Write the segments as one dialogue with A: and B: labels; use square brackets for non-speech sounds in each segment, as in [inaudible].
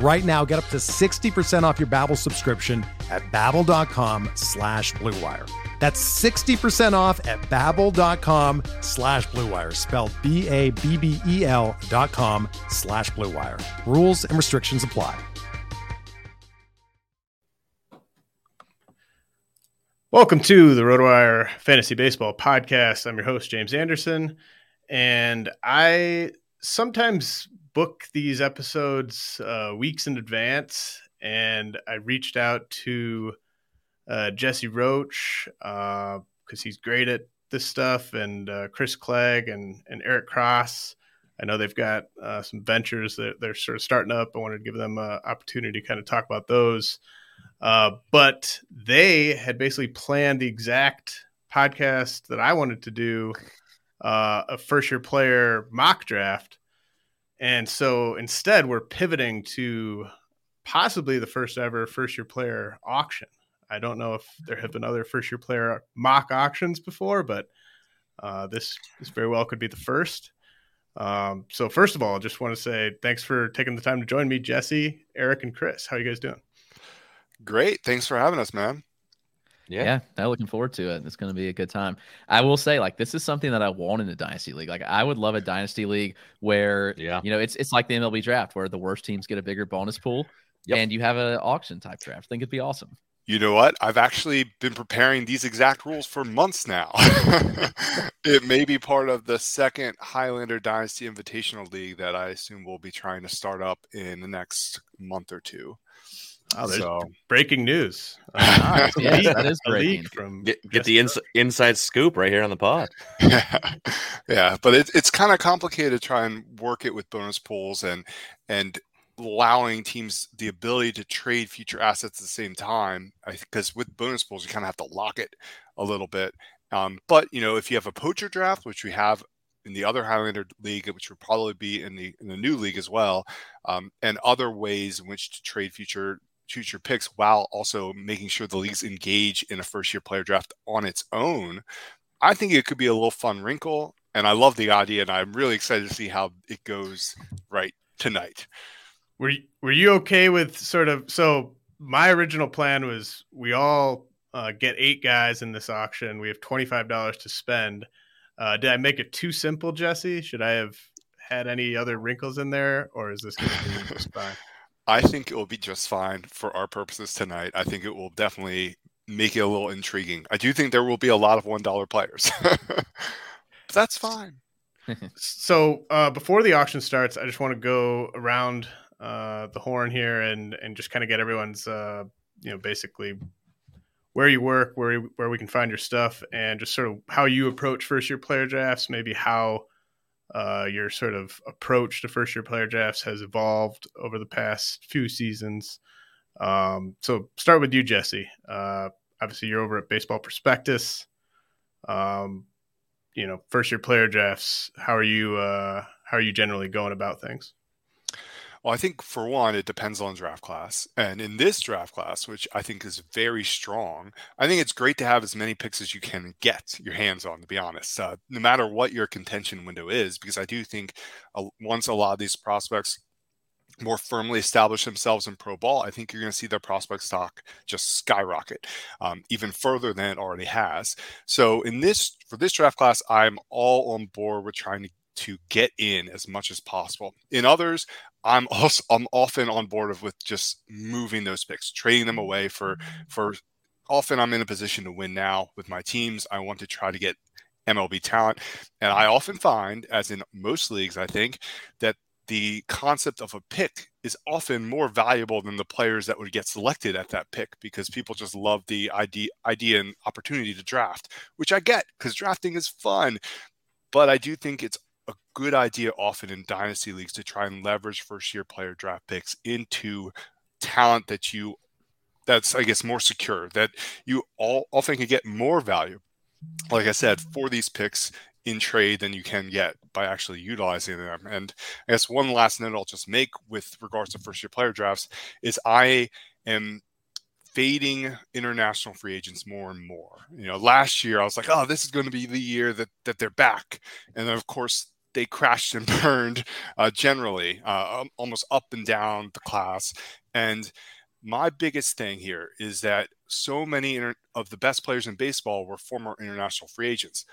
A: Right now, get up to 60% off your Babbel subscription at babbel.com slash bluewire. That's 60% off at babbel.com slash bluewire, spelled B-A-B-B-E-L dot com slash bluewire. Rules and restrictions apply.
B: Welcome to the RotoWire Fantasy Baseball Podcast. I'm your host, James Anderson, and I sometimes book these episodes uh, weeks in advance. And I reached out to uh, Jesse Roach because uh, he's great at this stuff, and uh, Chris Clegg and, and Eric Cross. I know they've got uh, some ventures that they're sort of starting up. I wanted to give them an opportunity to kind of talk about those. Uh, but they had basically planned the exact podcast that I wanted to do, a first year player mock draft. And so instead, we're pivoting to possibly the first ever first year player auction. I don't know if there have been other first year player mock auctions before, but uh, this this very well could be the first. Um, so first of all, I just want to say thanks for taking the time to join me, Jesse, Eric, and Chris. How are you guys doing?
C: Great. Thanks for having us, man.
D: Yeah. yeah, I'm looking forward to it. It's going to be a good time. I will say, like, this is something that I want in a dynasty league. Like, I would love a dynasty league where, yeah, you know, it's it's like the MLB draft where the worst teams get a bigger bonus pool, yep. and you have an auction type draft. I think it'd be awesome.
C: You know what? I've actually been preparing these exact rules for months now. [laughs] it may be part of the second Highlander Dynasty Invitational League that I assume we'll be trying to start up in the next month or two.
B: Oh, there's so. breaking news. [laughs]
D: Uh, yeah, that is breaking.
E: From get, get the ins- inside scoop right here on the pod. [laughs]
C: yeah, but it, it's kind of complicated to try and work it with bonus pools and and allowing teams the ability to trade future assets at the same time. Because with bonus pools, you kind of have to lock it a little bit. Um, but you know, if you have a poacher draft, which we have in the other Highlander league, which would probably be in the in the new league as well, um, and other ways in which to trade future future picks while also making sure the leagues engage in a first year player draft on its own. I think it could be a little fun wrinkle. And I love the idea, and I'm really excited to see how it goes right tonight.
B: Were you, were you okay with sort of so my original plan was we all uh, get eight guys in this auction. We have twenty five dollars to spend. Uh, did I make it too simple, Jesse? Should I have had any other wrinkles in there, or is this going to be [laughs] just fine?
C: I think it will be just fine for our purposes tonight. I think it will definitely make it a little intriguing. I do think there will be a lot of one dollar players. [laughs] that's fine. [laughs]
B: so uh, before the auction starts, I just want to go around uh, the horn here and and just kind of get everyone's uh, you know basically where you work, where you, where we can find your stuff, and just sort of how you approach first year player drafts. Maybe how uh, your sort of approach to first year player drafts has evolved over the past few seasons. Um, so start with you, Jesse. Uh, obviously, you're over at Baseball Prospectus. Um, you know, first year player drafts. How are you? Uh, how are you generally going about things?
C: Well, I think for one, it depends on draft class. And in this draft class, which I think is very strong, I think it's great to have as many picks as you can get your hands on, to be honest, uh, no matter what your contention window is, because I do think uh, once a lot of these prospects more firmly establish themselves in pro ball, I think you're going to see their prospect stock just skyrocket um, even further than it already has. So in this for this draft class, I'm all on board with trying to to get in as much as possible. In others, I'm [laughs] also I'm often on board of with just moving those picks, trading them away for for often I'm in a position to win now with my teams. I want to try to get MLB talent. And I often find, as in most leagues, I think, that the concept of a pick is often more valuable than the players that would get selected at that pick because people just love the idea, idea and opportunity to draft, which I get because drafting is fun. But I do think it's good idea often in dynasty leagues to try and leverage first year player draft picks into talent that you that's I guess more secure that you all often can get more value like I said for these picks in trade than you can get by actually utilizing them. And I guess one last note I'll just make with regards to first year player drafts is I am fading international free agents more and more. You know, last year I was like, oh, this is going to be the year that that they're back, and then of course they crashed and [laughs] burned uh, generally, uh, almost up and down the class. And my biggest thing here is that so many inter- of the best players in baseball were former international free agents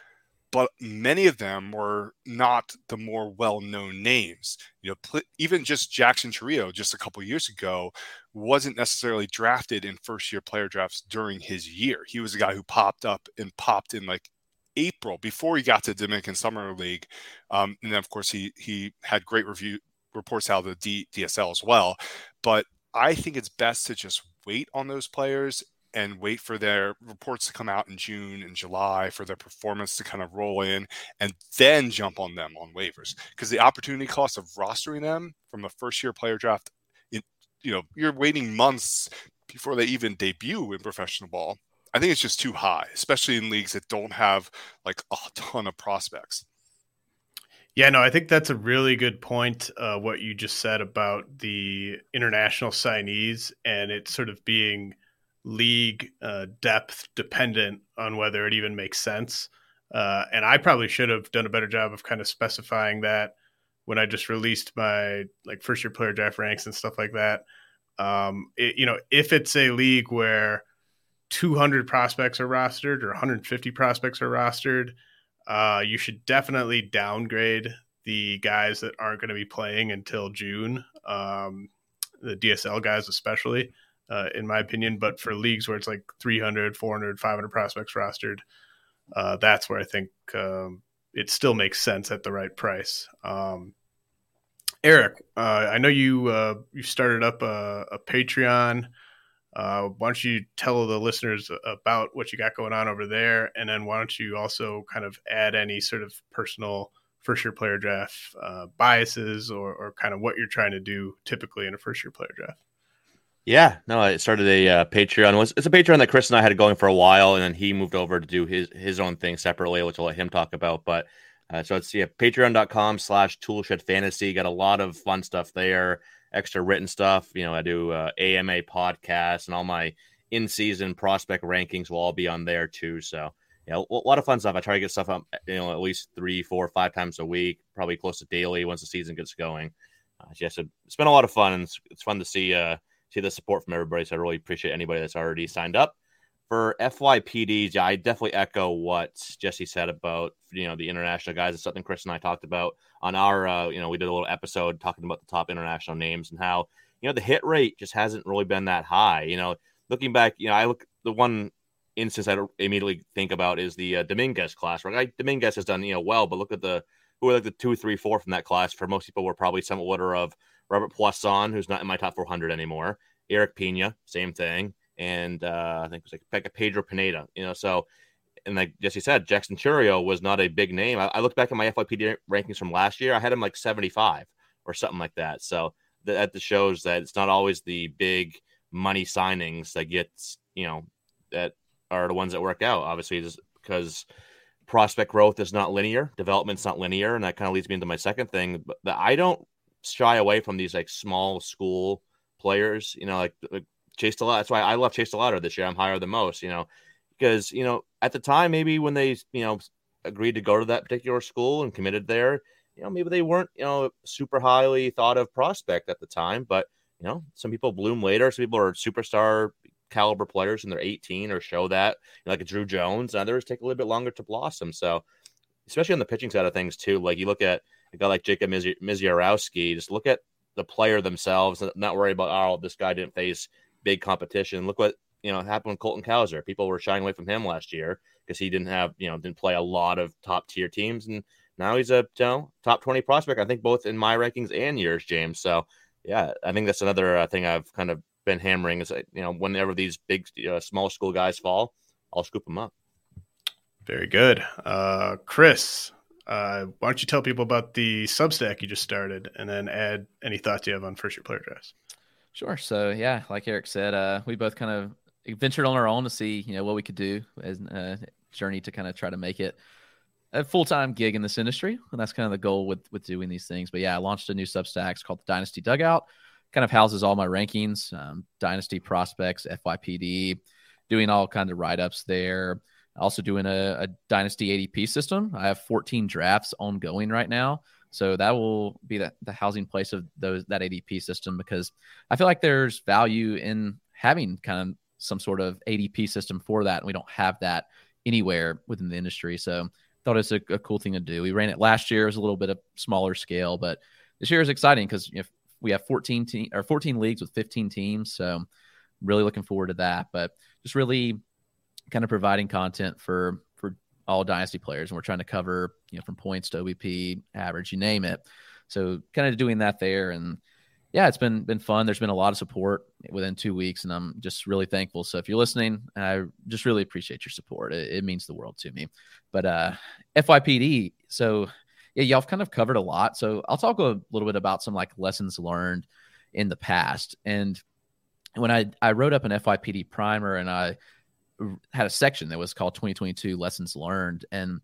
C: but many of them were not the more well-known names. You know, pl- even just Jackson Chourio just a couple years ago wasn't necessarily drafted in first-year player drafts during his year. He was a guy who popped up and popped in like April before he got to Dominican Summer League, um, and then of course he he had great review reports out of the D, DSL as well. But I think it's best to just wait on those players and wait for their reports to come out in June and July for their performance to kind of roll in and then jump on them on waivers because the opportunity cost of rostering them from a first year player draft you know you're waiting months before they even debut in professional ball I think it's just too high especially in leagues that don't have like a ton of prospects
B: yeah, no, I think that's a really good point. Uh, what you just said about the international signees and it sort of being league uh, depth dependent on whether it even makes sense. Uh, and I probably should have done a better job of kind of specifying that when I just released my like first year player draft ranks and stuff like that. Um, it, you know, if it's a league where 200 prospects are rostered or 150 prospects are rostered, uh, you should definitely downgrade the guys that aren't going to be playing until June. Um, the DSL guys, especially uh, in my opinion. But for leagues where it's like 300, 400, 500 prospects rostered, uh, that's where I think um, it still makes sense at the right price. Um, Eric, uh, I know you uh, you started up a, a Patreon. Uh, why don't you tell the listeners about what you got going on over there, and then why don't you also kind of add any sort of personal first year player draft uh, biases or, or kind of what you're trying to do typically in a first year player draft?
E: Yeah, no, I started a uh, Patreon. It's a Patreon that Chris and I had going for a while, and then he moved over to do his his own thing separately, which I'll let him talk about. But uh, so it's yeah, patreon.com slash toolshed fantasy. Got a lot of fun stuff there, extra written stuff. You know, I do uh, AMA podcasts and all my in season prospect rankings will all be on there too. So yeah, a lot of fun stuff. I try to get stuff up, you know, at least three, four, five times a week, probably close to daily once the season gets going. Uh, yeah, so it's been a lot of fun, and it's, it's fun to see uh, see the support from everybody. So I really appreciate anybody that's already signed up. For FYPDs, yeah, I definitely echo what Jesse said about you know the international guys. It's something Chris and I talked about on our uh, you know we did a little episode talking about the top international names and how you know the hit rate just hasn't really been that high. You know, looking back, you know, I look the one instance I immediately think about is the uh, Dominguez class. Right, Dominguez has done you know well, but look at the who are like the two, three, four from that class. For most people, were probably some order of Robert Puason, who's not in my top 400 anymore. Eric Pena, same thing. And uh, I think it was like Pedro Pineda, you know, so and like Jesse said, Jackson Chourio was not a big name. I, I look back at my FYP rankings from last year. I had him like 75 or something like that. So that, that shows that it's not always the big money signings that gets, you know, that are the ones that work out. Obviously, just because prospect growth is not linear, development's not linear, and that kind of leads me into my second thing. But I don't shy away from these like small school players. You know, like, like Chase DeLauter. That's why I love Chase DeLauter this year. I'm higher than most. You know, because you know at the time maybe when they you know agreed to go to that particular school and committed there, you know maybe they weren't you know super highly thought of prospect at the time, but you know some people bloom later. Some people are superstar caliber players and they're 18 or show that you know, like Drew Jones. Others take a little bit longer to blossom. So especially on the pitching side of things too. Like you look at a guy like Jacob Misiorowski, just look at the player themselves, and not worry about oh this guy didn't face big competition. Look what you know happened with Colton Cowser. People were shying away from him last year because he didn't have, you know, didn't play a lot of top tier teams. And now he's a you know, top 20 prospect, I think, both in my rankings and yours, James. So, yeah, I think that's another uh, thing I've kind of been hammering is, you know, whenever these big, uh, small school guys fall, I'll scoop them up.
B: Very good. Uh, Chris, uh, why don't you tell people about the Substack you just started and then add any thoughts you have on first year player drafts?
D: Sure. So, yeah, like Eric said, uh, we both kind of ventured on our own to see, you know, what we could do as a journey to kind of try to make it a full time gig in this industry, and that's kind of the goal with with doing these things. But yeah, I launched a new Substack called the Dynasty Dugout. Kind of houses all my rankings, um, Dynasty prospects, FYPD, doing all kinds of write ups there. Also doing a, a Dynasty ADP system. I have 14 drafts ongoing right now. So that will be the, the housing place of those that ADP system because I feel like there's value in having kind of some sort of ADP system for that. And we don't have that anywhere within the industry. So thought it's a, a, cool thing to do. We ran it last year; it was a little bit of smaller scale, but this year is exciting because know, we have 14 team or 14 leagues with 15 teams. So really looking forward to that. But just really kind of providing content for all dynasty players, and we're trying to cover you know from points to OBP, average, you name it. So kind of doing that there and yeah, it's been been fun. There's been a lot of support within two weeks, and I'm just really thankful. So if you're listening, I just really appreciate your support. It, it means the world to me. But uh, FYPD, so yeah, y'all have kind of covered a lot. So I'll talk a little bit about some like lessons learned in the past. And when I I wrote up an FYPD primer, and I had a section that was called 2022 lessons learned, and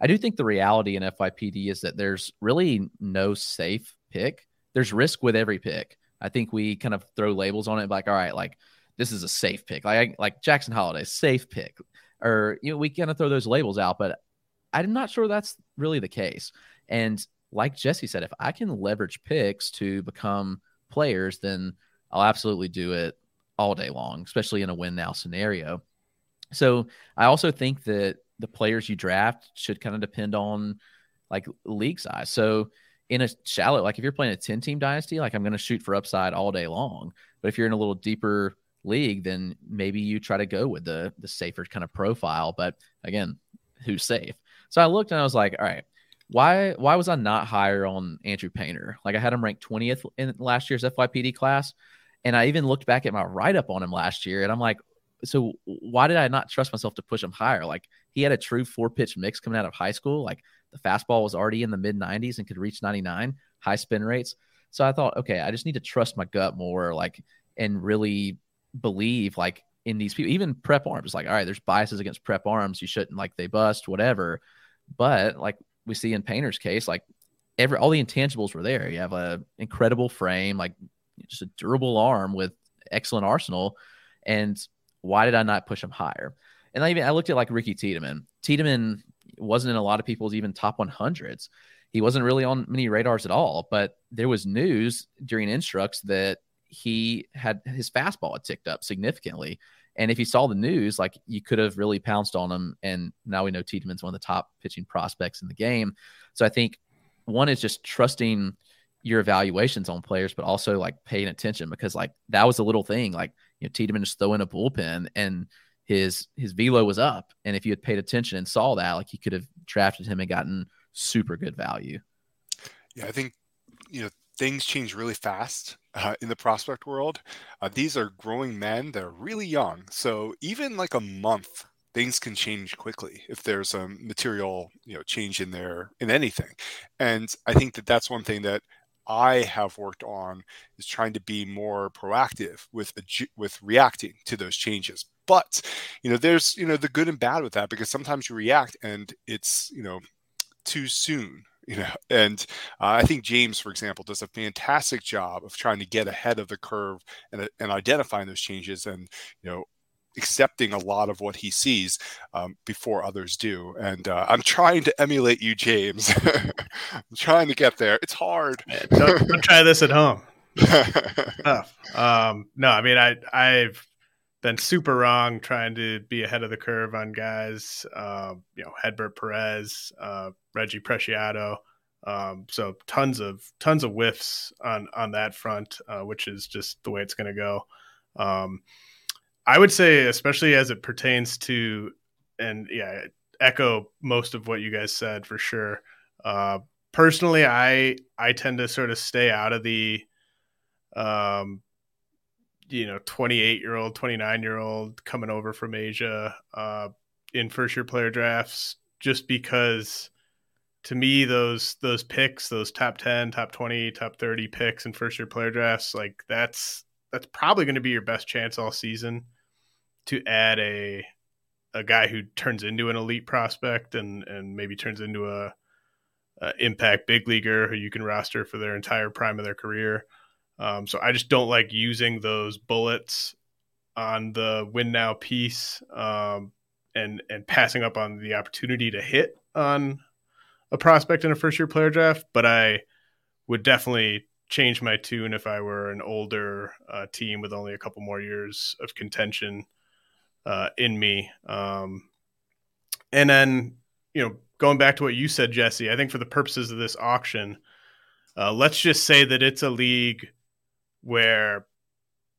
D: I do think the reality in FYPD is that there's really no safe pick there's risk with every pick. I think we kind of throw labels on it like, all right, like this is a safe pick. Like like Jackson Holliday safe pick. Or you know, we kind of throw those labels out, but I'm not sure that's really the case. And like Jesse said, if I can leverage picks to become players, then I'll absolutely do it all day long, especially in a win now scenario. So I also think that the players you draft should kind of depend on like league size. So in a shallow, like if you're playing a 10 team dynasty, like I'm going to shoot for upside all day long. But if you're in a little deeper league, then maybe you try to go with the the safer kind of profile. But again, who's safe? So I looked and I was like, all right, why why was I not higher on Andrew Painter? Like I had him ranked 20th in last year's FYPD class. And I even looked back at my write up on him last year and I'm like, so why did I not trust myself to push him higher? Like he had a true four pitch mix coming out of high school. Like the fastball was already in the mid 90s and could reach 99, high spin rates. So I thought, okay, I just need to trust my gut more, like, and really believe, like, in these people, even prep arms. Like, all right, there's biases against prep arms. You shouldn't, like, they bust, whatever. But like we see in Painter's case, like, every all the intangibles were there. You have a incredible frame, like, just a durable arm with excellent arsenal. And why did I not push him higher? And I even I looked at like Ricky Tiedemann. Tiedemann wasn't in a lot of people's even top 100s. He wasn't really on many radars at all, but there was news during instructs that he had his fastball had ticked up significantly. And if you saw the news, like you could have really pounced on him. And now we know Tiedemann's one of the top pitching prospects in the game. So I think one is just trusting your evaluations on players, but also like paying attention because like that was a little thing. Like, you know, Tiedemann just throw in a bullpen and his his velo was up, and if you had paid attention and saw that, like you could have drafted him and gotten super good value.
C: Yeah, I think you know things change really fast uh, in the prospect world. Uh, these are growing men; they're really young, so even like a month things can change quickly if there's a material you know change in there in anything and i think that that's one thing that I have worked on is trying to be more proactive with with reacting to those changes. But you know, there's you know the good and bad with that because sometimes you react and it's you know too soon. You know, [laughs] and uh, I think James, for example, does a fantastic job of trying to get ahead of the curve and, and identifying those changes and you know accepting a lot of what he sees um, before others do. And uh, I'm trying to emulate you, James. [laughs] I'm trying to get there. It's hard.
B: don't, don't try this at home. [laughs] um, no, I mean, I I've been super wrong trying to be ahead of the curve on guys. Uh, you know, Hedbert Perez, uh, Reggie Preciado. Um, so tons of tons of whiffs on on that front, uh, which is just the way it's going to go. Um, I would say, especially as it pertains to and yeah, echo most of what you guys said for sure. Uh, personally, I I tend to sort of stay out of the, um, you know, twenty eight year old, twenty nine year old coming over from Asia, uh, in first year player drafts, just because to me those those picks those top 10 top 20 top 30 picks in first year player drafts like that's that's probably going to be your best chance all season to add a a guy who turns into an elite prospect and and maybe turns into a, a impact big leaguer who you can roster for their entire prime of their career. Um, so I just don't like using those bullets on the win now piece um, and and passing up on the opportunity to hit on a prospect in a first year player draft. But I would definitely change my tune if I were an older uh, team with only a couple more years of contention uh, in me. Um, and then, you know, going back to what you said, Jesse, I think for the purposes of this auction, uh, let's just say that it's a league where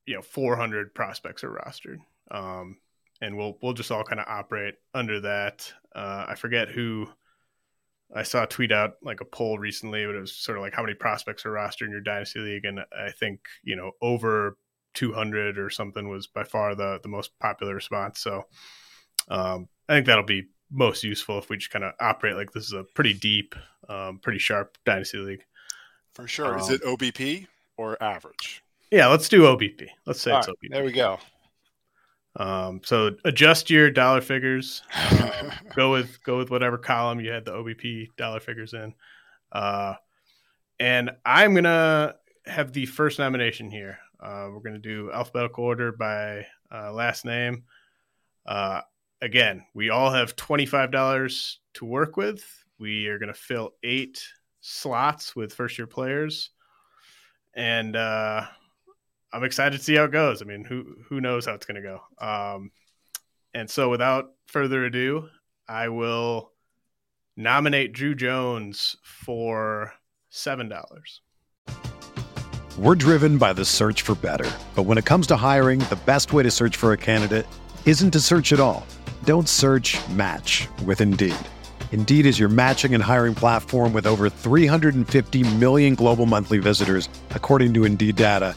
B: you know 400 prospects are rostered, um, and we'll we'll just all kind of operate under that. Uh, I forget who. I saw a tweet out like a poll recently, but it was sort of like how many prospects are rostered in your dynasty league, and I think you know over 200 or something was by far the the most popular response. So um, I think that'll be most useful if we just kind of operate like this is a pretty deep, um, pretty sharp dynasty league.
C: For sure. Um, is it OBP or average?
B: Yeah, let's do OBP. Let's say
C: All
B: it's
C: right,
B: OBP.
C: There we go.
B: Um, so adjust your dollar figures. Um, [laughs] go with go with whatever column you had the OBP dollar figures in. Uh, and I'm gonna have the first nomination here. Uh, we're to do alphabetical order by uh, last name. Uh, again, we all have $25 to work with. We are to fill eight slots with first year players. And uh, I'm excited to see how it goes. I mean, who, who knows how it's going to go? Um, and so, without further ado, I will nominate Drew Jones for $7.
A: We're driven by the search for better. But when it comes to hiring, the best way to search for a candidate isn't to search at all. Don't search match with Indeed. Indeed is your matching and hiring platform with over 350 million global monthly visitors, according to Indeed data,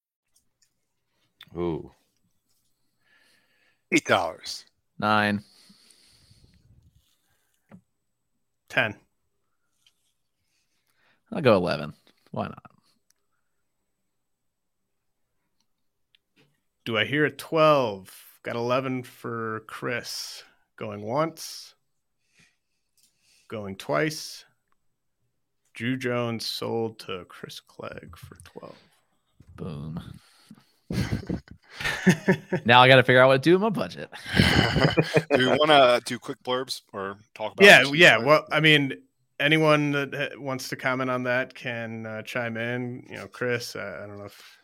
E: Ooh.
C: Eight dollars.
D: Nine.
B: 10.
D: I'll go 11. Why not?
B: Do I hear a 12? Got 11 for Chris. Going once. Going twice. Drew Jones sold to Chris Clegg for 12.
D: Boom. [laughs] now I got to figure out what to do with my budget.
C: do you want to do quick blurbs or talk about?
B: Yeah, yeah. Well, I mean, anyone that wants to comment on that can uh, chime in. You know, Chris, uh, I don't know if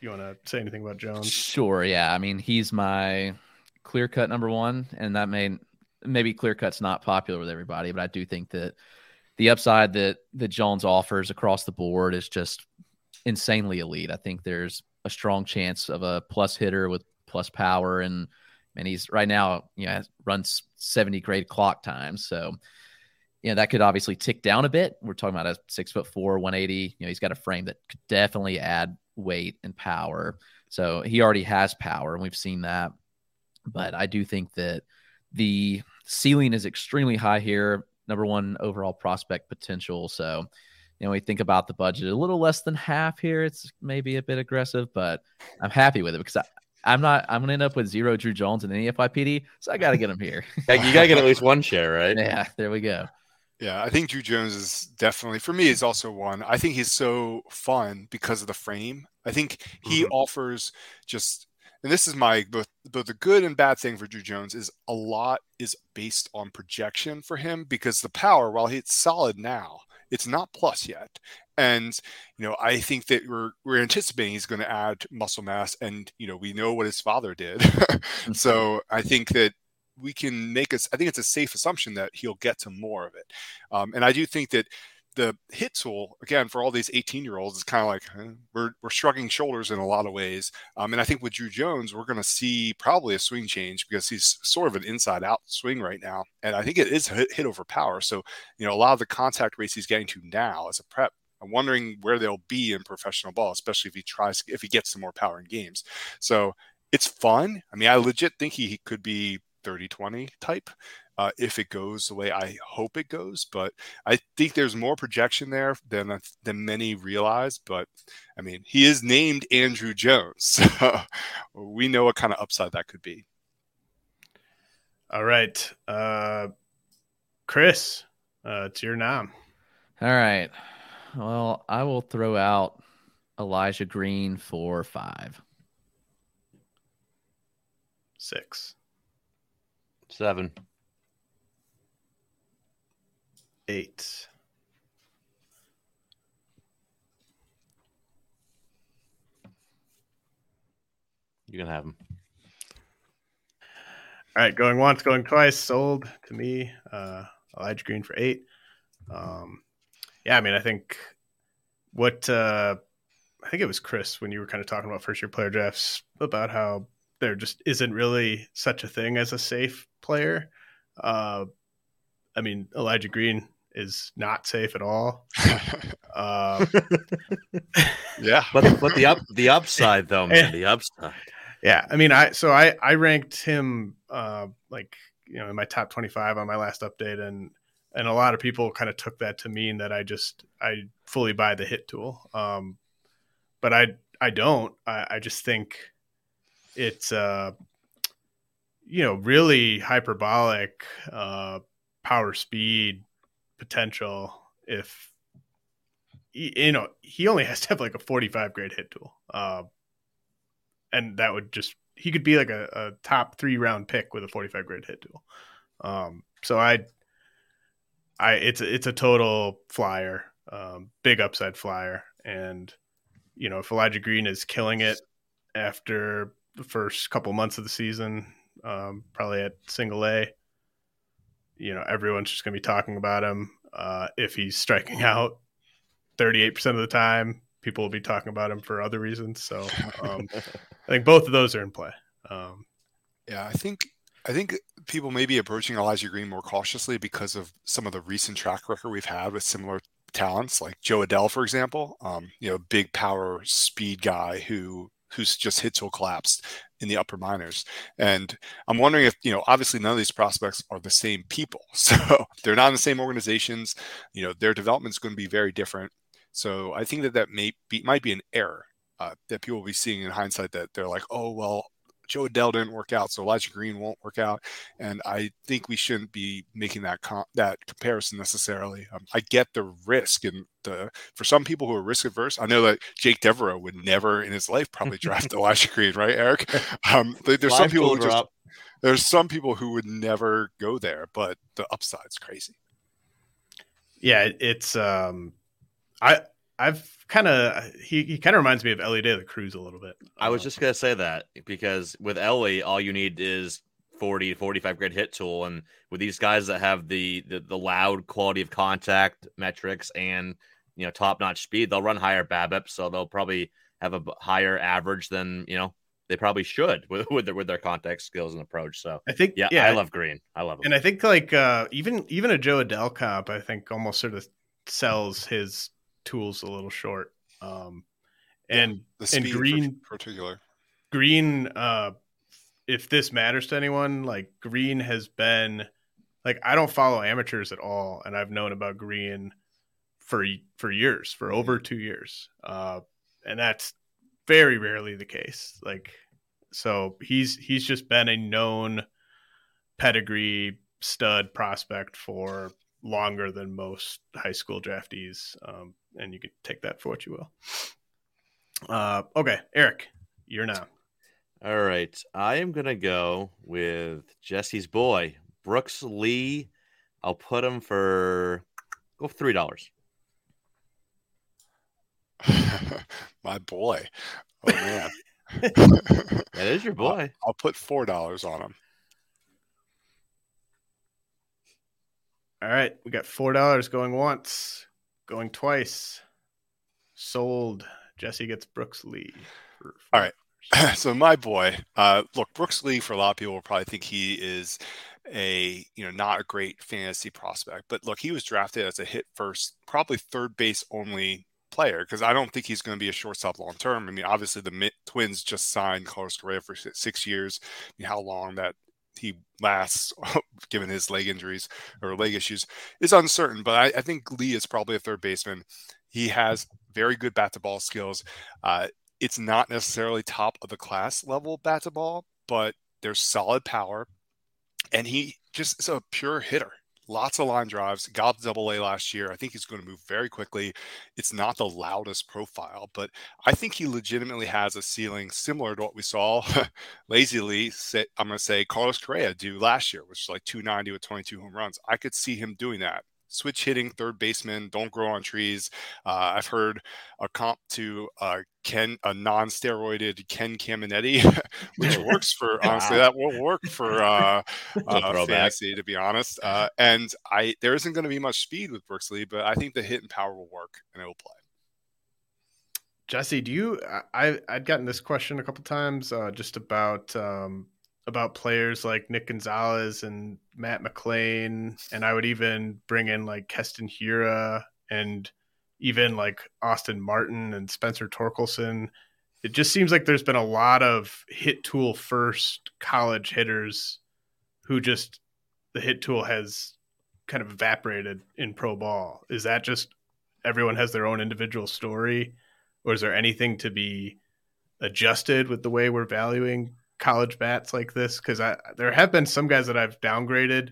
B: you want to say anything about Jones.
D: Sure. Yeah. I mean, he's my clear cut number one, and that may maybe clear cut's not popular with everybody, but I do think that the upside that that Jones offers across the board is just insanely elite. I think there's a strong chance of a plus hitter with plus power and and he's right now, you know, runs 70 grade clock times. So, you know, that could obviously tick down a bit. We're talking about a six foot four, 180. You know, he's got a frame that could definitely add weight and power. So he already has power, and we've seen that. But I do think that the ceiling is extremely high here. Number one overall prospect potential. So, you know, we think about the budget a little less than half here. It's maybe a bit aggressive, but I'm happy with it because I, I'm not. I'm gonna end up with zero Drew Jones in any FYPD, so I got to get him here. [laughs]
E: you gotta get at least one share, right?
D: Yeah, there we go.
C: Yeah, I think Drew Jones is definitely for me is also one. I think he's so fun because of the frame. I think he mm-hmm. offers just and this is my both both the good and bad thing for Drew Jones is a lot is based on projection for him because the power, while it's solid now, it's not plus yet. And you know, I think that we're we're anticipating he's going to add muscle mass, and you know, we know what his father did. [laughs] Mm-hmm. so I think that we can make us. I think it's a safe assumption that he'll get to more of it. Um, and I do think that the hit tool again for all these 18 year olds is kind of like eh, we're, we're shrugging shoulders in a lot of ways. Um, and i think with drew jones we're going to see probably a swing change because he's sort of an inside out swing right now and i think it is hit, hit over power. So you know a lot of the contact rates he's getting to now as a prep i'm wondering where they'll be in professional ball especially if he tries if he gets some more power in games. So it's fun. I mean i legit think he, he could be 30 20 type uh, if it goes the way I hope it goes. But I think there's more projection there than than many realize. But I mean, he is named Andrew Jones, [laughs] so we know what kind of upside that could be.
B: All right, uh, Chris, uh, it's your nom.
D: All right. Well, I will throw out Elijah Green for five.
B: Six.
E: Seven
B: eight.
E: You can have them.
B: All right, going once, going twice, sold to me. Uh, Elijah Green for eight. Um, yeah, I mean, I think what uh, I think it was Chris when you were kind of talking about first year player drafts about how there just isn't really such a thing as a safe player. Uh, I mean, Elijah Green is not safe at all.
C: uh, [laughs] [laughs] yeah,
E: but but the up the upside though, man, [laughs] the upside.
B: Yeah, I mean, I so I I ranked him uh, like you know in my top twenty five on my last update, and and a lot of people kind of took that to mean that I just I fully buy the hit tool. Um, but I I don't. I, I just think it's uh you know really hyperbolic uh power speed potential if you know he only has to have like a 45 grade hit tool uh, and that would just he could be like a, a, top three round pick with a 45 grade hit tool. Um, so i i it's it's a total flyer um, big upside flyer. And you know if elijah green is killing it after the first couple months of the season um, probably at single a you know everyone's just going to be talking about him. Uh, if he's striking [laughs] out 38% of the time, people will be talking about him for other reasons. So um, I think both of those are in play. Um,
C: yeah, I think I think people may be approaching Elijah Green more cautiously because of some of the recent track record we've had with similar talents, like Jo Adell, for example. Um, you know, big power speed guy who who's just hit tool collapsed in the upper minors. And I'm wondering if, you know, obviously none of these prospects are the same people. [laughs] So they're not in the same organizations. You know, their development is going to be very different. So I think that that may be, might be an error uh, that people will be seeing in hindsight that they're like, oh, well, Jo Adell didn't work out, so Elijah Green won't work out, and I think we shouldn't be making that com- that comparison necessarily. Um, I get the risk, and the for some people who are risk averse, I know that Jake Devereaux would never in his life probably [laughs] draft Elijah Green, right, Eric? Um, there's some people who just there's some people who would never go there, but the upside's crazy.
B: Yeah, it's um, I I've kind of he, he kind of reminds me of Elly De La Cruz a little bit.
E: I was uh, just gonna say that because with Elly, all you need is 40 45 grade hit tool, and with these guys that have the the, the loud quality of contact metrics and you know top notch speed, they'll run higher BABIP, so they'll probably have a higher average than you know they probably should [laughs] with with their, with their contact skills and approach. So
B: I think
E: yeah, yeah I love Green. I love him.
B: And I think like uh, even even a Jo Adell comp, I think almost sort of sells his tools a little short. Um, and
C: yeah,
B: and Green
C: in particular,
B: Green. Uh, if this matters to anyone, like Green has been like I don't follow amateurs at all, and I've known about Green for for years, for over two years, uh, and that's very rarely the case. Like, so he's he's just been a known pedigree stud prospect for longer than most high school draftees, um, and you can take that for what you will. Uh, okay, Eric, you're now.
E: All right, I am gonna go with Jesse's boy, Brooks Lee. I'll put him for go three dollars. [laughs]
C: My boy. Oh man. [laughs]
E: that is your boy.
C: I'll, I'll put four dollars on him.
B: All right, we got four dollars going once, going twice. Sold. Jesse gets Brooks Lee.
C: All right. [clears throat] So my boy, uh, look, Brooks Lee for a lot of people will probably think he is a you know not a great fantasy prospect, but look, he was drafted as a hit first, probably third base only player because I don't think he's going to be a shortstop long term. I mean, obviously the Twins just signed Carlos Correa for six years. I mean, how long that he lasts, [laughs] given his leg injuries or leg issues, is uncertain. But I, I think Lee is probably a third baseman. He has very good bat to ball skills. Uh, it's not necessarily top of the class level bat to ball, but there's solid power, and he just is a pure hitter lots of line drives, got double A last year. I think he's going to move very quickly. It's not the loudest profile, but I think he legitimately has a ceiling similar to what we saw [laughs] lazily say, I'm going to say Carlos Correa do last year, which is like 290 with 22 home runs. I could see him doing that switch hitting third baseman, don't grow on trees. Uh, I've heard a comp to uh, Ken, a non-steroided Ken Caminiti, [laughs] which [laughs] works for honestly that will work for uh, [laughs] uh fantasy to be honest. Uh, and I there isn't going to be much speed with Brooks Lee, but I think the hit and power will work and it will play.
B: Jesse, do you? I I'd gotten this question a couple times uh, just about um, about players like Nick Gonzalez and Matt McLain, and I would even bring in like Keston Hiura and even like Austin Martin and Spencer Torkelson. It just seems like there's been a lot of hit tool first college hitters who just the hit tool has kind of evaporated in pro ball. Is that just everyone has their own individual story, or is there anything to be adjusted with the way we're valuing college bats like this because I there have been some guys that I've downgraded,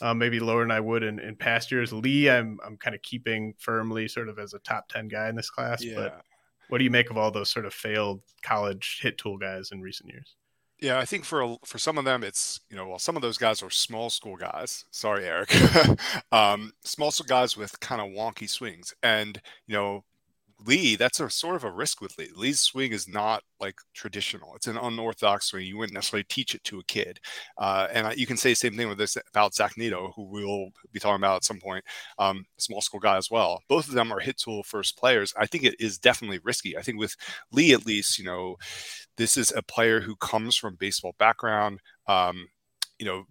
B: uh, maybe lower than I would in, in past years. Lee, I'm I'm kind of keeping firmly sort of as a top ten guy in this class. Yeah. But what do you make of all those sort of failed college hit tool guys in recent years?
C: Yeah, I think for for some of them, it's you know, well, some of those guys are small school guys. Sorry, Eric. [laughs] um, small school guys with kind of wonky swings, and you know, Lee, that's a sort of a risk with Lee. Lee's swing is not like traditional. It's an unorthodox swing. You wouldn't necessarily teach it to a kid. Uh, and you can say the same thing with this about Zach Neto, who we'll be talking about at some point, um, small school guy as well. Both of them are hit tool first players. I think it is definitely risky. I think with Lee, at least, you know, this is a player who comes from baseball background. Um, you know,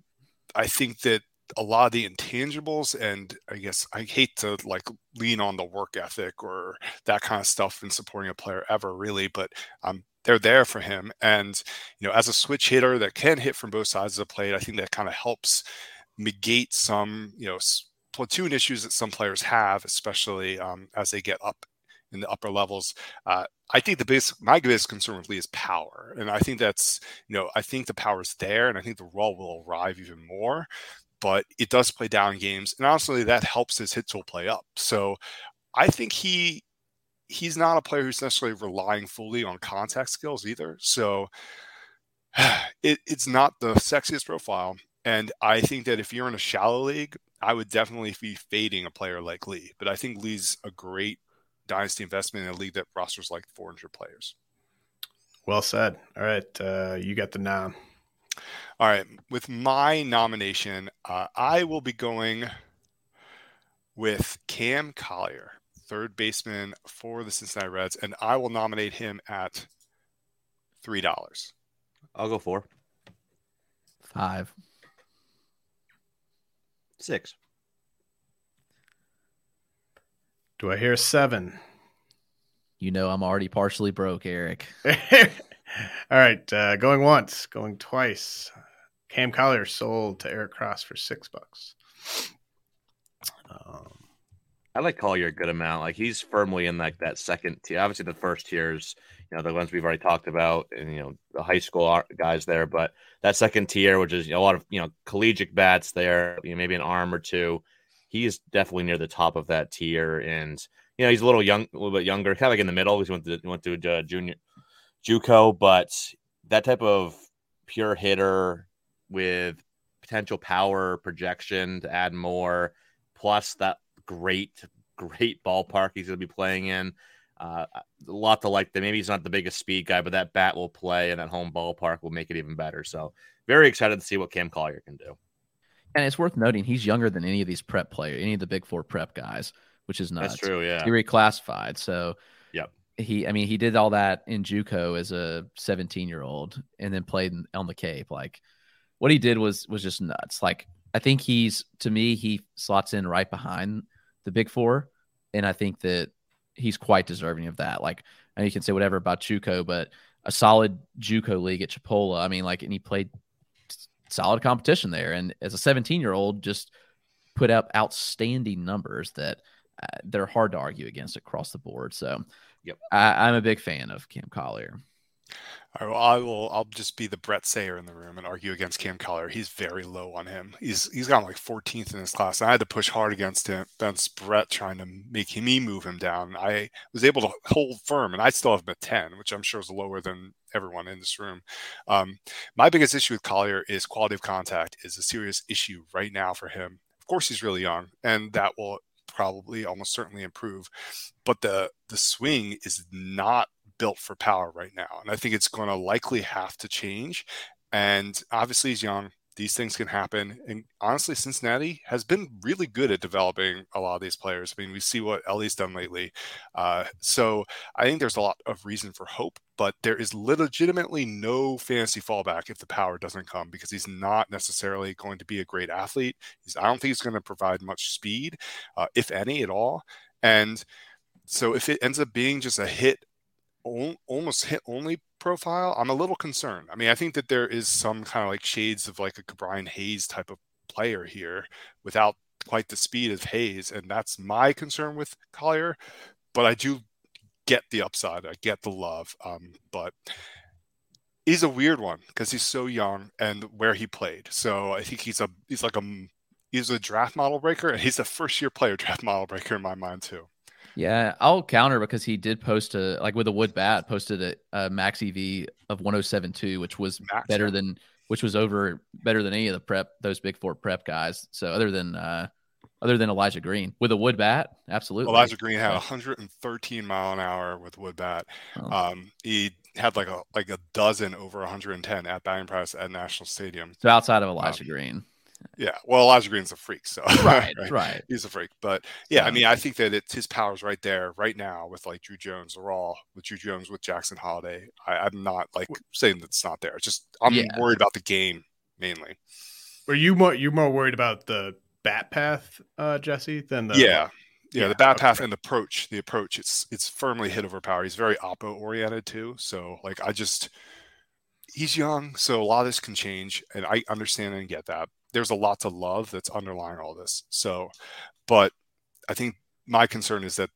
C: I think that a lot of the intangibles and i guess i hate to like lean on the work ethic or that kind of stuff in supporting a player ever really but um, they're there for him and you know as a switch hitter that can hit from both sides of the plate i think that kind of helps negate some you know platoon issues that some players have especially um, as they get up in the upper levels. Uh, I think the biggest, my biggest concern with Lee is power, and I think that's you know I think the power is there, and I think the raw will arrive even more. But it does play down games, and honestly, that helps his hit tool play up. So I think he he's not a player who's necessarily relying fully on contact skills either. So [sighs] it, it's not the sexiest profile. And I think that if you're in a shallow league, I would definitely be fading a player like Lee. But I think Lee's a great dynasty investment in a league that rosters like 400 players.
B: Well said. All right, uh, you got the nom.
C: All right, with my nomination, uh, I will be going with Cam Collier, third baseman for the Cincinnati Reds, and I will nominate him at three dollars.
E: I'll go four.
D: Five.
E: Six.
B: Do I hear seven?
D: You know I'm already partially broke, Eric. [laughs]
B: All right, uh, going once, going twice. Cam Collier sold to Eric Cross for six bucks.
E: Um, I like Collier a good amount. Like he's firmly in like that second tier. Obviously, the first tiers, you know, the ones we've already talked about, and you know, the high school guys there. But that second tier, which is you know, a lot of you know collegiate bats there, you know, maybe an arm or two. He is definitely near the top of that tier, and you know, he's a little young, a little bit younger, kind of like in the middle. He went to went to uh, junior JUCO, but that type of pure hitter with potential power projection to add more, plus that great, great ballpark he's going to be playing in. Uh, a lot to like. That maybe he's not the biggest speed guy, but that bat will play, and that home ballpark will make it even better. So, very excited to see what Cam Collier can do.
D: And it's worth noting he's younger than any of these prep players, any of the Big Four prep guys, which is nuts.
E: That's true. Yeah,
D: he reclassified. So,
E: yep.
D: He, I mean, he did all that in JUCO as a 17 year old, and then played on the Cape. Like, what he did was was just nuts. Like, I think he's to me he slots in right behind the Big Four, and I think that he's quite deserving of that. Like, and you can say whatever about JUCO, but a solid JUCO league at Chipola. I mean, like, and he played solid competition there, and as a 17 year old, just put up outstanding numbers that uh, they're hard to argue against across the board. So,
E: yep,
D: I, I'm a big fan of Cam Collier.
C: Right, well, I will. I'll just be the Bret Sayre in the room and argue against Cam Collier. He's very low on him. He's he's got like 14th in his class. I had to push hard against him against Bret trying to make me move him down. I was able to hold firm, and I still have him at 10, which I'm sure is lower than everyone in this room. Um, my biggest issue with Collier is quality of contact is a serious issue right now for him. Of course, he's really young, and that will probably almost certainly improve. But the the swing is not built for power right now. And I think it's going to likely have to change. And obviously, he's young. These things can happen. And honestly, Cincinnati has been really good at developing a lot of these players. I mean, we see what Elly's done lately. Uh, so I think there's a lot of reason for hope, but there is legitimately no fantasy fallback if the power doesn't come because he's not necessarily going to be a great athlete. He's, I don't think he's going to provide much speed, uh, if any at all. And so if it ends up being just a hit almost hit only profile, I'm a little concerned. I mean, I think that there is some kind of like shades of like a Ke'Bryan Hayes type of player here without quite the speed of Hayes. And that's my concern with Collier. But I do get the upside. I get the love. Um, but he's a weird one because he's so young and where he played. So I think he's a he's like a he's a draft model breaker and he's a first year player draft model breaker in my mind too.
D: Yeah, I'll counter because he did post a like with a wood bat posted a, a max EV of 107.2, which was max, better than which was over better than any of the prep those big four prep guys. So other than uh other than Elijah Green with a wood bat, absolutely.
C: Elijah Green had 113 mile an hour with wood bat. Oh. Um, he had like a like a dozen over 110 at batting press at National Stadium.
D: So outside of Elijah um, Green,
C: yeah, well, Elijah Green's a freak, so [laughs]
D: right, right, right,
C: he's a freak. But yeah, I mean, I think that it's his powers right there, right now, with like Druw Jones, raw with Druw Jones, with Jackson Holliday. I, am not like saying that it's not there. It's just I'm yeah. worried about the game mainly.
B: Were you more you're more worried about the bat path, uh, Jesse, than the
C: yeah. Yeah, yeah, the bat okay. path and the approach. The approach, it's it's firmly hit over power. He's very oppo oriented too. So like I just he's young, so a lot of this can change, and I understand and get that there's a lot to love that's underlying all this. So, but I think my concern is that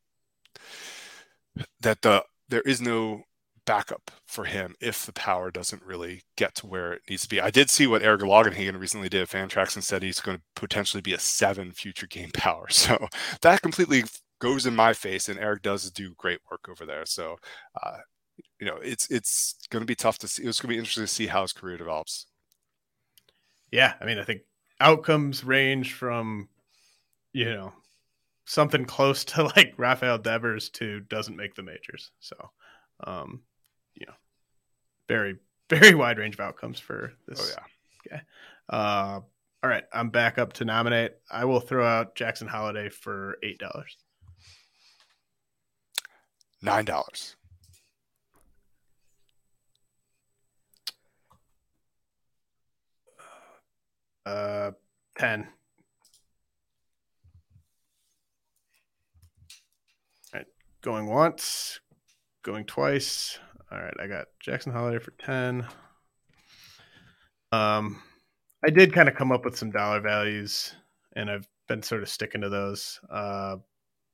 C: that the there is no backup for him if the power doesn't really get to where it needs to be. I did see what Eric Longenhagen recently did at FanGraphs and said he's going to potentially be a seven future game [laughs] power. So that completely goes in my face, and Eric does do great work over there. So, uh, you know, it's it's going to be tough to see. It's going to be interesting to see how his career develops
B: yeah, I mean, I think outcomes range from, you know, something close to [laughs] like Rafael Devers to doesn't make the majors. So, um, you know, very, very wide range of outcomes for this.
C: Oh, yeah.
B: Okay. Uh, all right. I'm back up to nominate. I will throw out Jackson Holliday for
C: $8. $9.
B: Uh, ten. All right, going once, going twice. All right, I got Jackson Holliday for ten. Um, I did kind of come up with some dollar values, and I've been sort of sticking to those. Uh,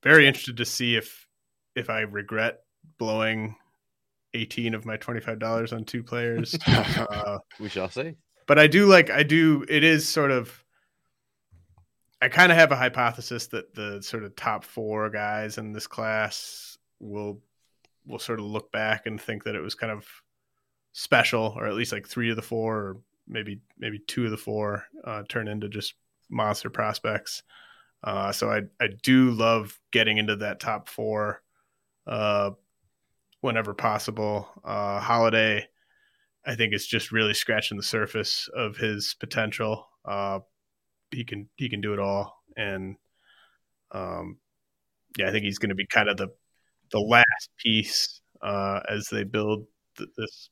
B: very interested to see if if I regret blowing 18 of my $25 on two players. [laughs] uh,
E: we shall see.
B: But I do like, I do, it is sort of, I kind of have a hypothesis that the sort of top four guys in this class will, will sort of look back and think that it was kind of special, or at least like three of the four, or maybe, maybe two of the four uh, turn into just monster prospects. Uh, so I, I do love getting into that top four uh, whenever possible. Uh, Holliday, I think, it's just really scratching the surface of his potential. Uh, he can he can do it all, and um, yeah, I think he's going to be kind of the the last piece uh, as they build th- this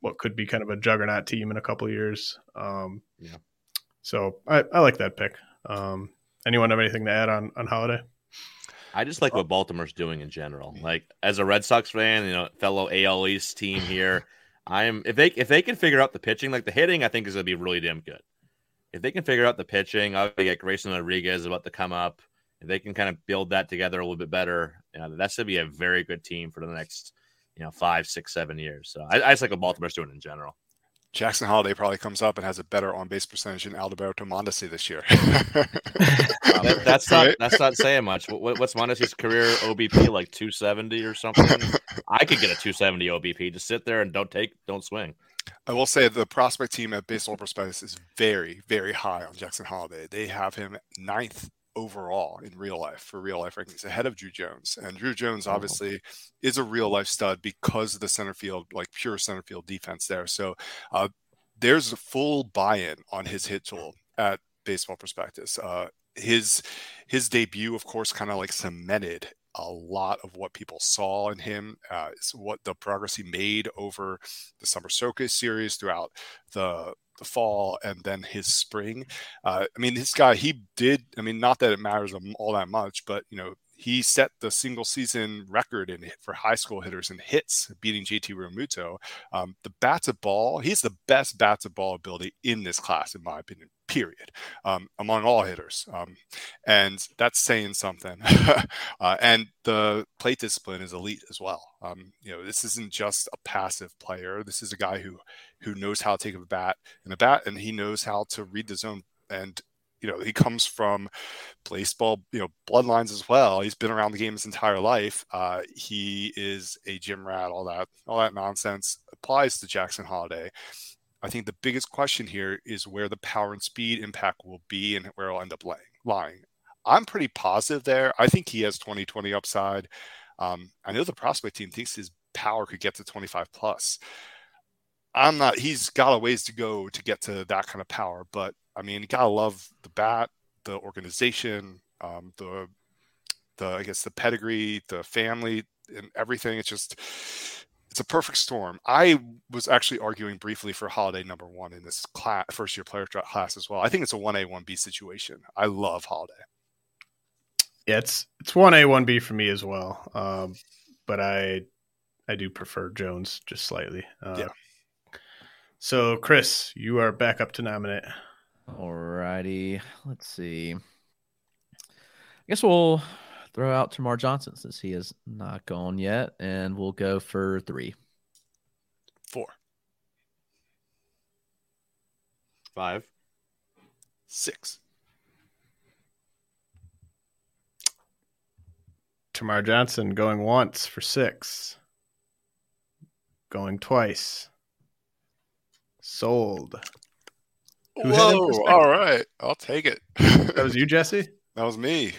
B: what could be kind of a juggernaut team in a couple years. Um,
E: yeah.
B: So I, I like that pick. Um, anyone have anything to add on on Holliday?
E: I just like what Baltimore's doing in general. Like as a Red Sox fan, you know, fellow AL East team here, [laughs] I'm if they if they can figure out the pitching, like the hitting, I think is gonna be really damn good. If they can figure out the pitching, I'll get Grayson Rodriguez about to come up. If they can kind of build that together a little bit better, you know, gonna be a very good team for the next, you know, five, six, seven years. So I, I just like what Baltimore's doing in general.
C: Jackson Holliday probably comes up and has a better on base percentage than Adalberto Mondesi this year. [laughs] that, [laughs]
E: that's not that's not saying much. What, what's Mondesi's career OBP like 270 or something? [laughs] I could get a 270 OBP. Just sit there and don't take, don't swing.
C: I will say the prospect team at Baseball Prospectus is very, very high on Jackson Holliday. They have him ninth overall in real life for real life rankings ahead of Druw Jones. And Druw Jones oh. obviously oh. is a real life stud because of the center field, like pure center field defense there. So uh, there's a full buy-in on his hit tool at Baseball Prospectus. Uh, his his debut, of course, kind of like cemented a lot of what people saw in him, uh, what the progress he made over the Summer Circus series throughout the the fall and then his spring. Uh, I mean, this guy, he did. I mean, not that it matters all that much, but you know, he set the single season record in for high school hitters in hits, beating JT Realmuto. Um, the bat-to-ball, he's the best bat-to-ball ability in this class, in my opinion. Period, um, among all hitters, um, and that's saying something. [laughs] uh, and the plate discipline is elite as well. Um, you know, this isn't just a passive player. This is a guy who who knows how to take a bat and a bat, and he knows how to read the zone. And you know he comes from baseball you know bloodlines as well. He's been around the game his entire life. Uh, he is a gym rat all that all that nonsense applies to jackson Holliday. i think the biggest question here is where the power and speed impact will be and where it'll end up laying, lying. I'm pretty positive there. I think he has 2020 upside. Um, i know the prospect team thinks his power could get to 25 plus i'm not he's got a ways to go to get to that kind of power but I mean, you gotta love the bat, the organization, um, the the I guess the pedigree, the family, and everything. It's just it's a perfect storm. I was actually arguing briefly for Holliday number one in this class, first year player class as well. I think it's a one A one B situation. I love Holliday.
B: Yeah, it's it's one A one B for me as well. Um, but I I do prefer Jones just slightly. Uh, yeah. So Chris, you are back up to nominate.
D: Alrighty, let's see. I guess we'll throw out Termarr Johnson since he is not gone yet, and we'll go for three.
C: Four.
E: Five.
C: Six.
B: Termarr Johnson going once for six. Going twice. Sold. Who had him for
C: Whoa! All right, I'll take it.
B: That was you, Jesse? [laughs]
C: That was me.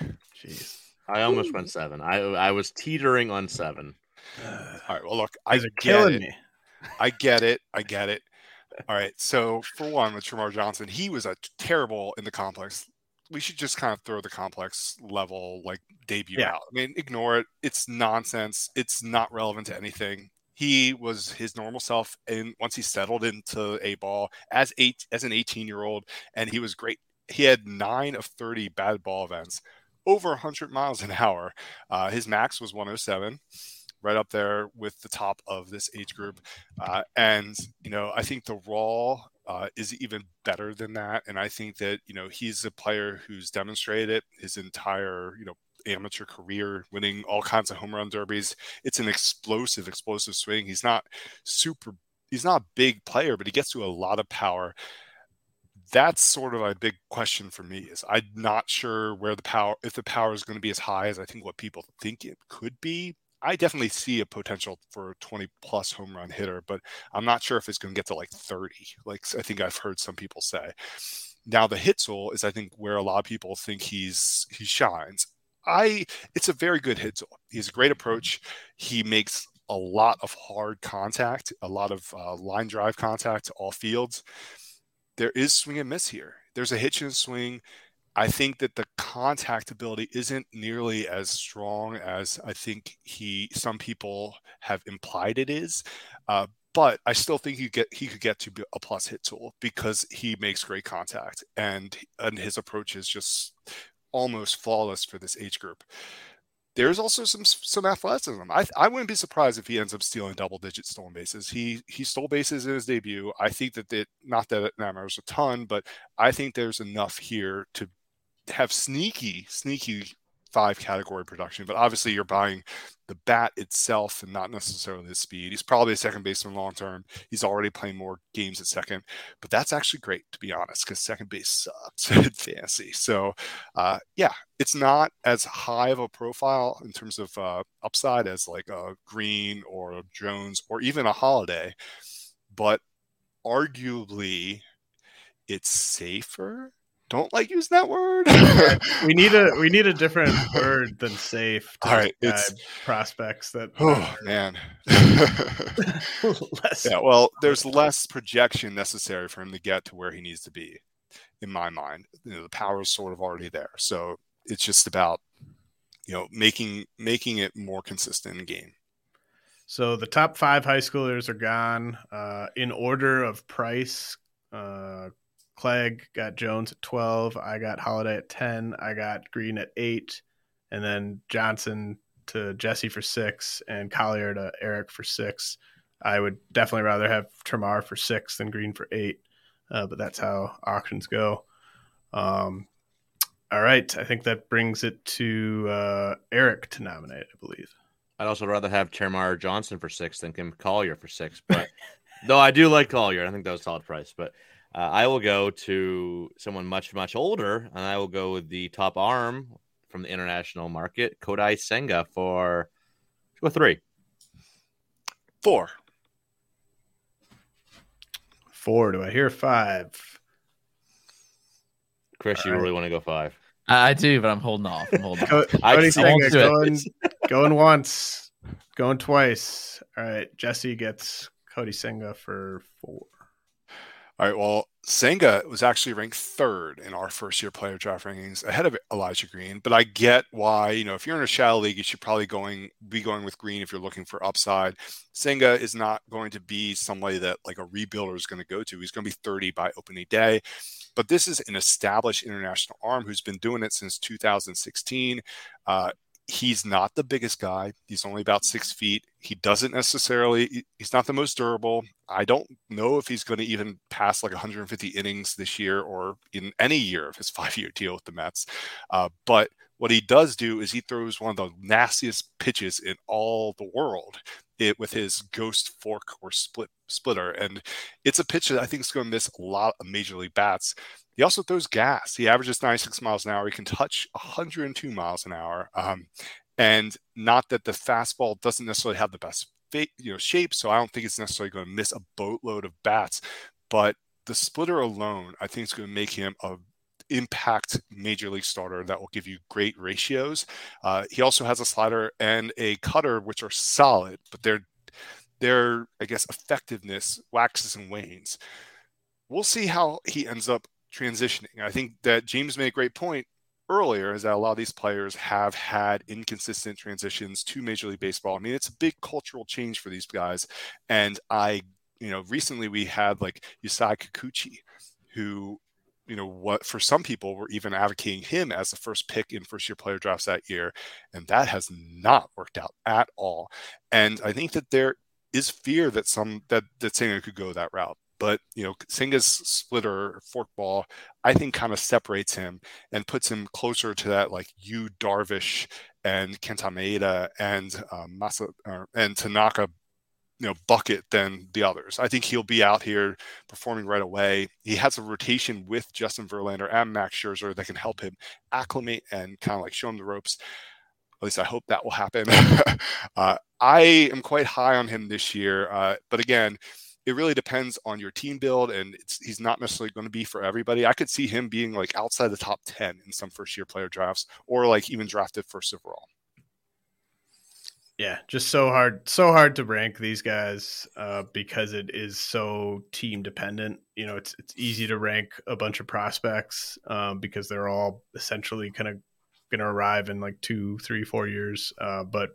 B: Jeez.
E: I almost went seven. I I was teetering on seven. [sighs]
C: All right. Well, look, I
B: Guys are
C: get
B: killing
C: it.
B: me.
C: I get it. I [laughs] get it. All right. So for one, with Termarr Johnson, he was a terrible in the complex. We should just kind of throw the complex level like debut
B: Yeah.
C: out. I mean, ignore it. It's nonsense. It's not relevant to anything. He was his normal self, and once he settled into a ball as eight as an 18 year old, and he was great. He had nine of 30 batted ball events, over 100 miles an hour. Uh, his max was 107 right up there with the top of this age group. Uh, and, you know, I think the raw uh, is even better than that. And I think that, you know, he's a player who's demonstrated it his entire, you know, amateur career, winning all kinds of home run derbies. It's an explosive, explosive swing. He's not super, he's not a big player, but he gets to a lot of power. That's sort of a big question for me is I'm not sure where the power if the power is going to be as high as I think what people think it could be. I definitely see a potential for a 20 plus home run hitter, but I'm not sure if it's going to get to like 30, like I think I've heard some people say. Now the hit tool is I think where a lot of people think he's he shines. I it's a very good hit tool. He has a great approach. He makes a lot of hard contact, a lot of uh, line drive contact to all fields. There is swing and miss here. There's a hitch and swing. I think that the contact ability isn't nearly as strong as I think he some people have implied it is. Uh, but I still think he get he could get to be a plus hit tool because he makes great contact and and his approach is just almost flawless for this age group. There's also some some athleticism. I I wouldn't be surprised if he ends up stealing double digit stolen bases. He he stole bases in his debut. I think that it not that it matters a ton, but I think there's enough here to have sneaky sneaky five category production. But obviously, you're buying the bat itself and not necessarily the speed. He's probably a second baseman long term. He's already playing more games at second, but that's actually great to be honest, because second base sucks [laughs] in fantasy. So, uh, yeah, it's not as high of a profile in terms of uh, upside as like a Green or a Jones or even a Holliday, but arguably it's safer. Don't like using that word. [laughs] [laughs]
B: We need a we need a different word than safe to
C: All right, it's-
B: prospects that [sighs]
C: oh man. [laughs] Yeah, well, there's less projection necessary for him to get to where he needs to be, in my mind. You know, the power is sort of already there, so it's just about you know making making it more consistent in game.
B: So the top five high schoolers are gone uh, in order of price. Uh, Clegg got Jones at 12. I got Holliday at 10. I got Green at 8. And then Johnson to Jesse for 6 and Collier to Eric for 6. I would definitely rather have Termarr for 6 than Green for 8. Uh, but that's how auctions go. Um, all right. I think that brings it to uh, Eric to nominate, I believe.
E: I'd also rather have Termarr Johnson for six than Cam Collier for six. But [laughs] though I do like Collier, I think that was a solid price. But uh, I will go to someone much, much older, and I will go with the top arm from the international market, Kodai Senga, for go three.
C: Four.
B: Four. Do I hear five?
E: Chris, you
B: All right.
E: really want to go five?
D: I I do, but I'm holding off. I'm holding [laughs] off.
E: I Kodai
B: Senga
D: won't it.
B: going, going once, going twice. All right. Jesse gets Kodai Senga for four.
C: All right. Well, Senga was actually ranked third in our first year player draft rankings, ahead of Elijah Green. But I get why. You know, if you're in a shallow league, you should probably going be going with Green if you're looking for upside. Senga is not going to be somebody that like a rebuilder is going to go to. He's going to be 30 by opening day. But this is an established international arm who's been doing it since 2016. Uh, he's not the biggest guy. He's only about six feet. He doesn't necessarily, he's not the most durable. I don't know if he's going to even pass like 150 innings this year or in any year of his [laughs] five year deal with the Mets. Uh, but What he does do is he throws one of the nastiest pitches in all the world it with his ghost fork or split splitter. And it's a pitch that I think is going to miss a lot of major league bats. He also throws gas. He averages 96 miles an hour. He can touch 102 miles an hour. Um, and not that the fastball doesn't necessarily have the best you know shape, so I don't think it's necessarily going to miss a boatload of bats. But the splitter alone, I think, is going to make him a impact major league starter that will give you great ratios. Uh, he also has a slider and a cutter which are solid, but their their I guess effectiveness waxes and wanes. We'll see how he ends up transitioning. I think that James made a great point earlier is that a lot of these players have had inconsistent transitions to Major League Baseball. I mean, it's a big cultural change for these guys. And I, you know, recently we had like Yusei Kikuchi, who you know what for some people were even advocating him as the first pick in first year player drafts that year and that has not worked out at all. And i think that there is fear that some that that Senga could go that route but you know Senga's splitter forkball I think kind of separates him and puts him closer to that like Yu Darvish and Kenta Maeda and um, Masa and Tanaka you know bucket than the others. I think he'll be out here performing right away. He has a rotation with Justin Verlander and Max Scherzer that can help him acclimate and kind of like show him the ropes. At least I hope that will happen. [laughs] uh, I am quite high on him this year, uh, but again, it really depends on your team build, and he's not necessarily going to be for everybody. I could see him being like outside the top ten in some first year player drafts, or like even drafted first overall.
B: Yeah, just so hard, so hard to rank these guys uh, because it is so team dependent. You know, it's it's easy to rank a bunch of prospects um, because they're all essentially kind of going to arrive in like two, three, four years. Uh, but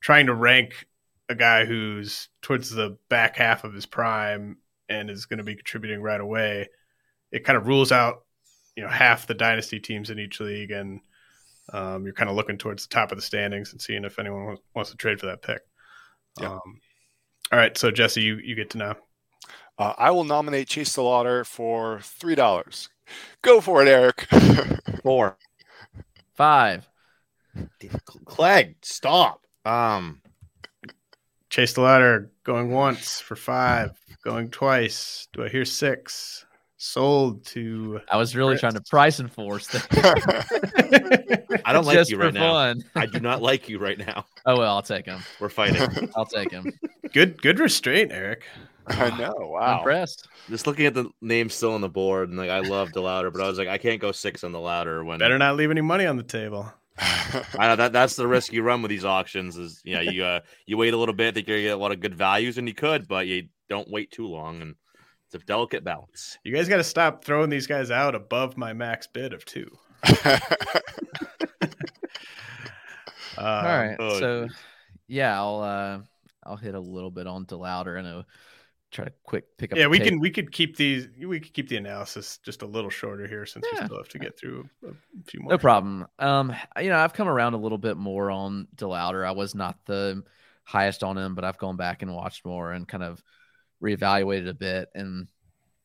B: trying to rank a guy who's towards the back half of his prime and is going to be contributing right away, it kind of rules out you know half the dynasty teams in each league and um, you're kind of looking towards the top of the standings and seeing if anyone wants to trade for that pick. Yeah. Um, all right, so Jesse, you you get to know.
C: Uh, I will nominate Chase DeLauter for three dollars. Go for it, Eric. [laughs]
D: Four, five.
E: Clegg, stop. Um,
B: Chase DeLauter going once for five, going twice. Do I hear six? Sold to.
D: I was really trying to price enforce. [laughs]
E: I don't like you right now. I do not like you right now. [laughs]
D: Oh well, I'll take him.
E: We're fighting. [laughs]
D: I'll take him.
B: Good, good restraint, Eric.
C: I know. Wow.
D: I'm impressed.
E: Just looking at the name still on the board, and like I love DeLauter, but I was like, I can't go six on DeLauter when
B: better not leave any money on the table.
E: I know that that's the risk you run with these auctions. Is you know you uh, you wait a little bit, think you're gonna get a lot of good values, and you could, but you don't wait too long, and it's a delicate balance.
B: You guys got to stop throwing these guys out above my max bid of two. uh, [laughs] [laughs]
D: All right, oh, so yeah, I'll uh, I'll hit a little bit on louder and I'll try to quick pick up.
B: Yeah, we tape. can we could keep these we could keep the analysis just a little shorter here since yeah. we still have to get through a, few more.
D: No problem. Um, you know, I've come around a little bit more on DeLauter. I was not the highest on him, but I've gone back and watched more and kind of reevaluated a bit. And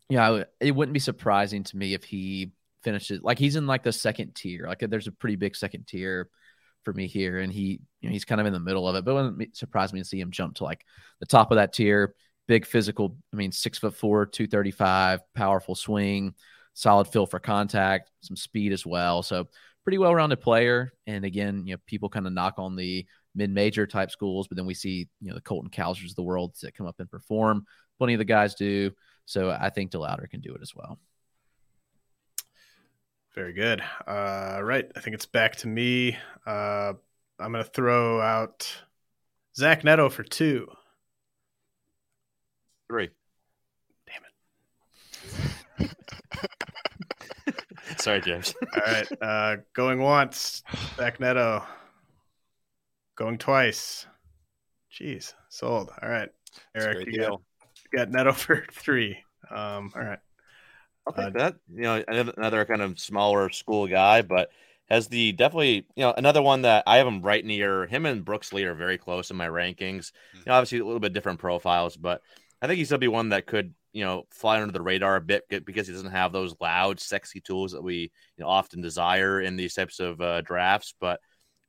D: yeah, it wouldn't be surprising to me if he finishes like he's in like the second tier. Like there's a pretty big second tier for me here, and he you know, he's kind of in the middle of it. But it wouldn't surprise me to see him jump to like the top of that tier. Big physical. I mean, six foot four, two thirty five, powerful swing, solid feel for contact, some speed as well. So pretty well rounded player. And again, you know, people kind of knock on the mid major type schools, but then we see you know the Colton Cowsers of the world that come up and perform. Plenty of the guys do. So I think DeLauter can do it as well.
B: Very good. Uh, right. I think it's back to me. Uh, I'm going to throw out Zach Neto for two.
E: Three.
B: Damn it. [laughs]
E: Sorry, James.
B: All right. Uh, going once, Zach Neto. Going twice. Jeez, sold. All right, Eric, you got, you got Neto [laughs] for three. Um, all right.
E: I'll take uh, that. You know, another kind of smaller school guy, but has the definitely you know another one that I have him right near him and Brooks Lee are very close in my rankings. Mm-hmm. You know, obviously a little bit different profiles, but I think he's gonna be one that could you know fly under the radar a bit because he doesn't have those loud, sexy tools that we you know, often desire in these types of uh, drafts. But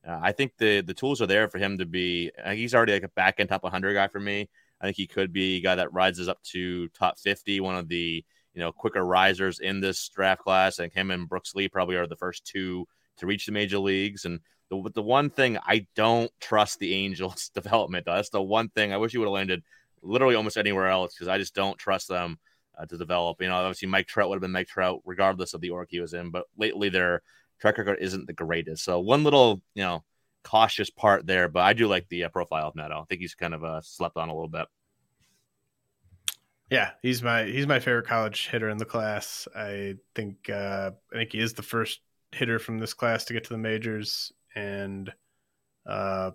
E: uh, I think the the tools are there for him to be. Uh, he's already like a back end top 100 guy for me. I think he could be a guy that rises up to top 50, one of the you know quicker risers in this draft class. And him and Brooks Lee probably are the first two to reach the major leagues. And the the one thing I don't trust the Angels' [laughs] development. That's the one thing I wish he would have landed literally almost anywhere else because I just don't trust them uh, to develop. You know, obviously Mike Trout would have been Mike Trout regardless of the org he was in, but lately their track record isn't the greatest. So one little, you know, cautious part there, but I do like the uh, profile of Neto. I think he's kind of uh, slept on a little bit.
B: Yeah, he's my he's my favorite college hitter in the class. I think uh, I think he is the first hitter from this class to get to the majors, and uh,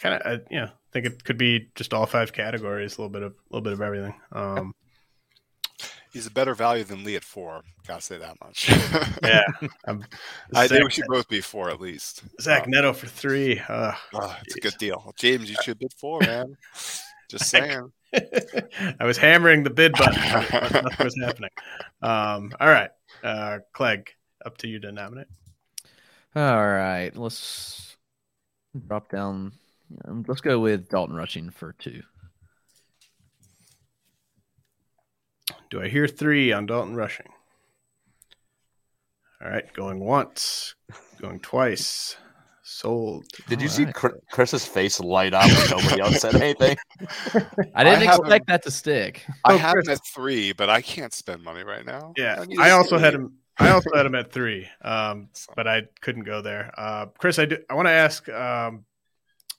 B: kind of uh, you know I think it could be just all five categories, a little bit of a little bit of everything. Um,
C: He's a better value than Lee at four. Gotta say that much. [laughs]
B: yeah, [laughs]
C: i think we should both be four at least.
B: Zach um, Neto for three. Uh,
C: oh, it's a good deal. James, you should bid four, man. [laughs] Just saying.
B: I was hammering the bid button. Nothing was happening. Um, all right, uh, Clegg, up to you to nominate.
D: All right, let's drop down. Let's go with Dalton Rushing for two.
B: Do I hear three on Dalton Rushing? All right, going once, going twice. Sold.
E: Did All you right. see Chris's face light up when nobody else said anything? [laughs]
D: I didn't I expect that to stick.
C: I oh, have him at three, but I can't spend money right now.
B: Yeah, I, I also had him. I also had him at three, um, [laughs] but I couldn't go there. Uh, Chris, I do. I want to ask um,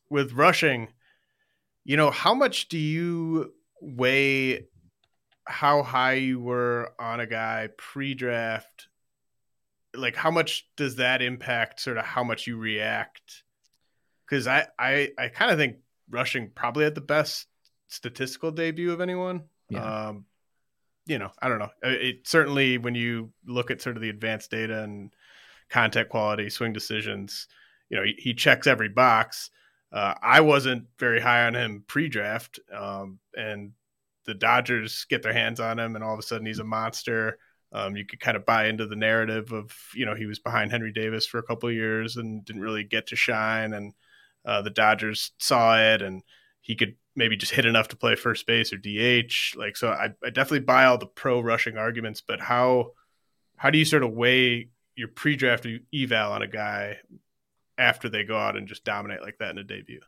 B: with rushing. You know, how much do you weigh how high you were on a guy pre-draft like how much does that impact sort of how much you react? Because i i i kind of think rushing probably had the best statistical debut of anyone. Yeah. um you know i don't know. It certainly when you look at sort of the advanced data and contact quality swing decisions you know he, he checks every box. Uh, i wasn't very high on him pre-draft um, and the Dodgers get their hands on him, and all of a sudden he's a monster. Um, you could kind of buy into the narrative of you know he was behind Henry Davis for a couple years and didn't really get to shine, and uh, the Dodgers saw it, and he could maybe just hit enough to play first base or DH. Like so, I, I definitely buy all the pro rushing arguments, but how how do you sort of weigh your pre-draft eval on a guy after they go out and just dominate like that in a debut?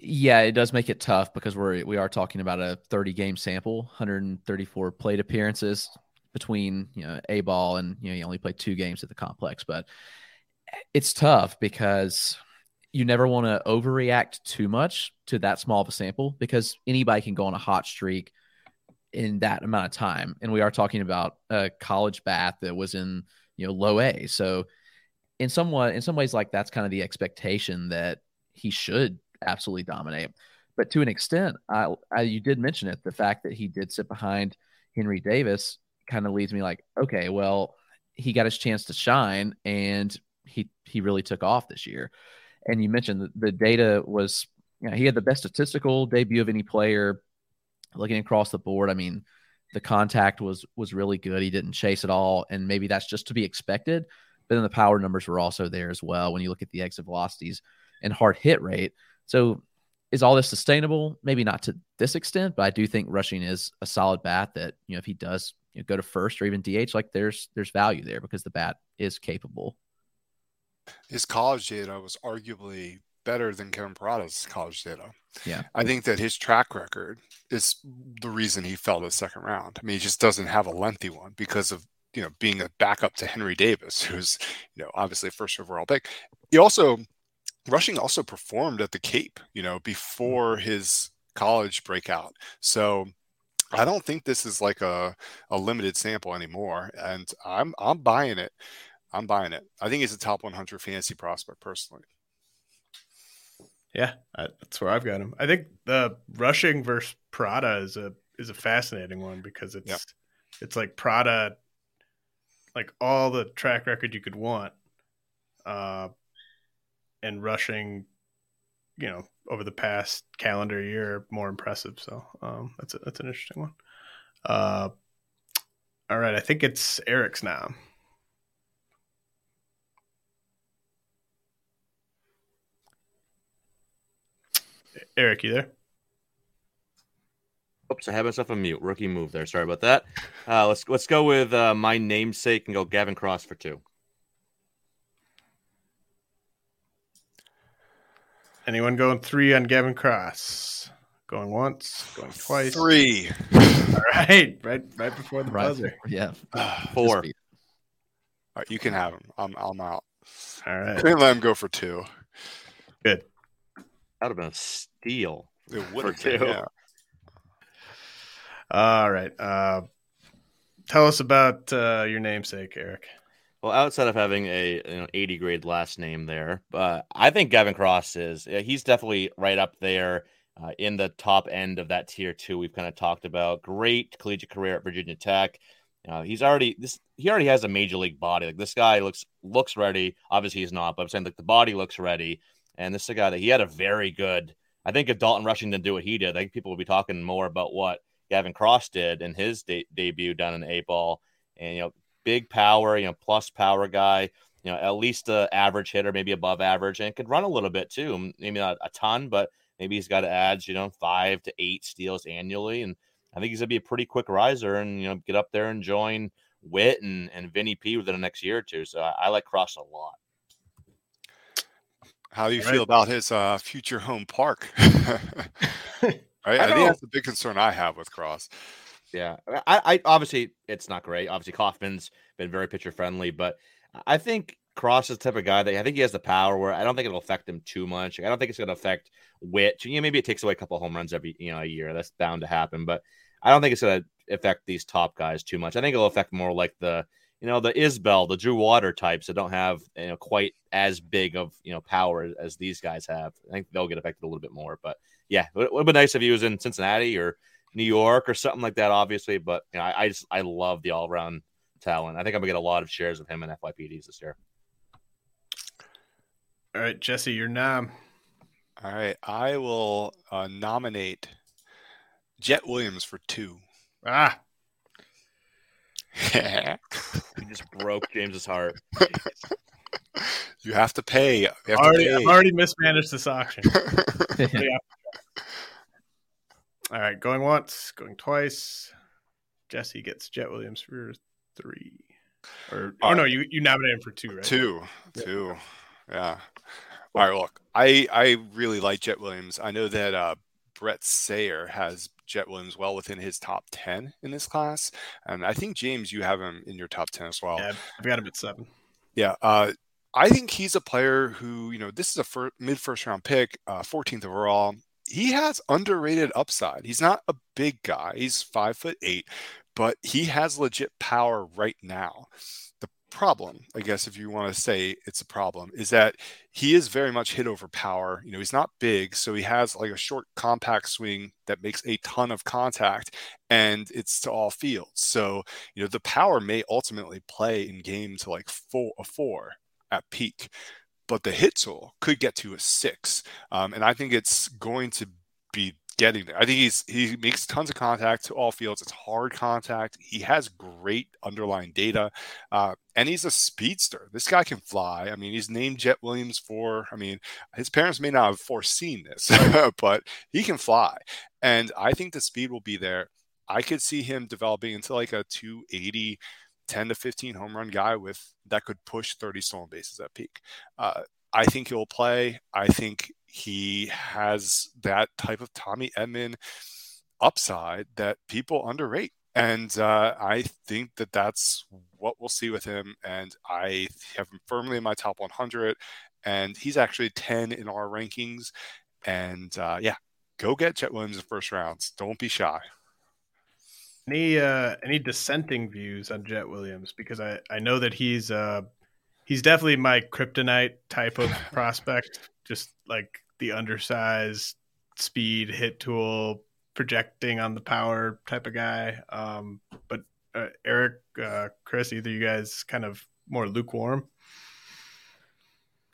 D: Yeah, it does make it tough because we're we are talking about a 30 game sample, 134 plate appearances between you know a ball and you know you only play two games at the complex, but it's tough because you never want to overreact too much to that small of a sample because anybody can go on a hot streak in that amount of time, and we are talking about a college bat that was in you know low A, so in somewhat in some ways like that's kind of the expectation that he should absolutely dominate. But to an extent, I, I, you did mention it. The fact that he did sit behind Henry Davis kind of leads me like, okay, well, he got his chance to shine, and he he really took off this year. And you mentioned the, the data was, you know, he had the best statistical debut of any player. Looking across the board, I mean, the contact was was really good. He didn't chase at all, and maybe that's just to be expected. But then the power numbers were also there as well. When you look at the exit velocities and hard hit rate, so is all this sustainable? Maybe not to this extent, but I do think rushing is a solid bat that, you know, if he does you know, go to first or even DH, like there's there's value there because the bat is capable.
C: His college data was arguably better than Kevin Parada's college data.
D: Yeah.
C: I think that his track record is the reason he fell to the second round. I mean, he just doesn't have a lengthy one because of, you know, being a backup to Henry Davis, [laughs] who's, you know, obviously a first overall pick. He also Rushing also performed at the Cape, you know, before mm-hmm. his college breakout. So I don't think this is like a, a limited sample anymore. And I'm I'm buying it. I'm buying it. I think he's a top 100 fantasy prospect personally.
B: Yeah, that's where I've got him. I think the rushing versus Parada is a is a fascinating one because it's yep. it's like Parada, like all the track record you could want, uh, and rushing you know over the past calendar year more impressive. So um, that's a, that's an interesting one. Uh, all right, I think it's Eric's now. Eric, you there?
E: Oops, I have myself a mute. Rookie move there. Sorry about that. Uh, let's let's go with uh, my namesake and go Gavin Cross for two.
B: Anyone going three on Gavin Cross? Going once, going twice.
C: Three.
B: All right, right, right before the
D: Right.
B: buzzer.
D: Yeah.
E: Four.
C: All right, you can have him. I'm I'm out.
B: All right,
C: Couldn't let him go for two.
B: good.
E: That would have been a steal.
C: It would
E: For
C: have been,
E: two.
C: yeah.
B: All right. Uh, tell us about uh, your namesake, Eric.
E: Well, outside of having a you know, 80 grade last name there, but I think Gavin Cross is he's definitely right up there uh, in the top end of that tier two. We've kind of talked about great collegiate career at Virginia Tech. Uh, he's already this. He already has a major league body. Like this guy looks looks ready. Obviously, he's not, but I'm saying like the body looks ready. And this is a guy that he had a very good. I think if Dalton Rushing didn't do what he did, I think people would be talking more about what Gavin Cross did in his de- debut down in A ball. And you know, big power, you know, plus power guy, you know, at least a average hitter, maybe above average, and could run a little bit too. Maybe not a ton, but maybe he's got to add, you know, five to eight steals annually. And I think he's gonna be a pretty quick riser and you know, get up there and join Witt and, and Vinny P within the next year or two. So I, I like Cross a lot.
C: How do you
B: All right.
C: feel about his uh, future home park? right? [laughs] [laughs] I,
E: don't-
C: think that's the big concern I have with Cross.
E: Yeah, I, I obviously it's not great. Obviously, Kauffman's been very pitcher friendly, but I think Cross is the type of guy that I think he has the power where I don't think it'll affect him too much. I don't think it's going to affect Which You know, maybe it takes away a couple home runs every you know a year. That's bound to happen, but I don't think it's going to affect these top guys too much. I think it'll affect more like the you know the Isbel, the Drew Water types that don't have you know quite as big of you know power as these guys have. I think they'll get affected a little bit more. But yeah, it would been nice if he was in Cincinnati or New York or something like that, obviously. But you know, I, I just I love the all around talent. I think I'm gonna get a lot of shares of him in FYPDs this year.
B: All right, Jesse, your nom.
C: All right, I will uh, nominate Jett Williams for two.
B: Ah, [laughs]
E: He just broke James's heart.
C: you have to pay. You have
B: already,
C: to
B: I've already mismanaged this auction. [laughs] All right, going once, going twice. Jesse gets Jett Williams for three. Or oh no, you you nominated him for two, right?
C: Two, two, yeah. All right, look, I I really like Jett Williams. I know that uh, Bret Sayre has Jett Williams well within his top ten in this class, and I think James, you have him in your top ten as well.
B: Yeah, I've got him at seven.
C: Yeah, uh, I think he's a player who, you know, this is a fir- mid first round pick, uh, 14th overall. He has underrated upside. He's not a big guy. He's five foot eight, but he has legit power right now. The problem, I guess, if you want to say it's a problem, is that he is very much hit over power. You know, he's not big, so he has like a short, compact swing that makes a ton of contact, and it's to all fields. So, you know, the power may ultimately play in game to like four a four at peak, but the hit tool could get to a six, um, and I think it's going to be getting there. I think he's he makes tons of contact to all fields. It's hard contact. He has great underlying data, uh, and he's a speedster. This guy can fly. I mean, he's named Jett Williams for. I mean, his parents may not have foreseen this, [laughs] but he can fly, and I think the speed will be there. I could see him developing into like a 280, 10 to 15 home run guy with that could push 30 stolen bases at peak. Uh, I think he'll play. I think he has that type of Tommy Edman upside that people underrate. And uh, I think that that's what we'll see with him. And I have him firmly in my top 100. And he's actually 10 in our rankings. And uh, yeah, go get Jett Williams in the first rounds. Don't be shy.
B: Any uh any dissenting views on Jett Williams? Because I I know that he's uh he's definitely my kryptonite type of [laughs] prospect. Just like the undersized speed hit tool projecting on the power type of guy. Um, but uh, Eric, uh, Chris, either you guys kind of more lukewarm.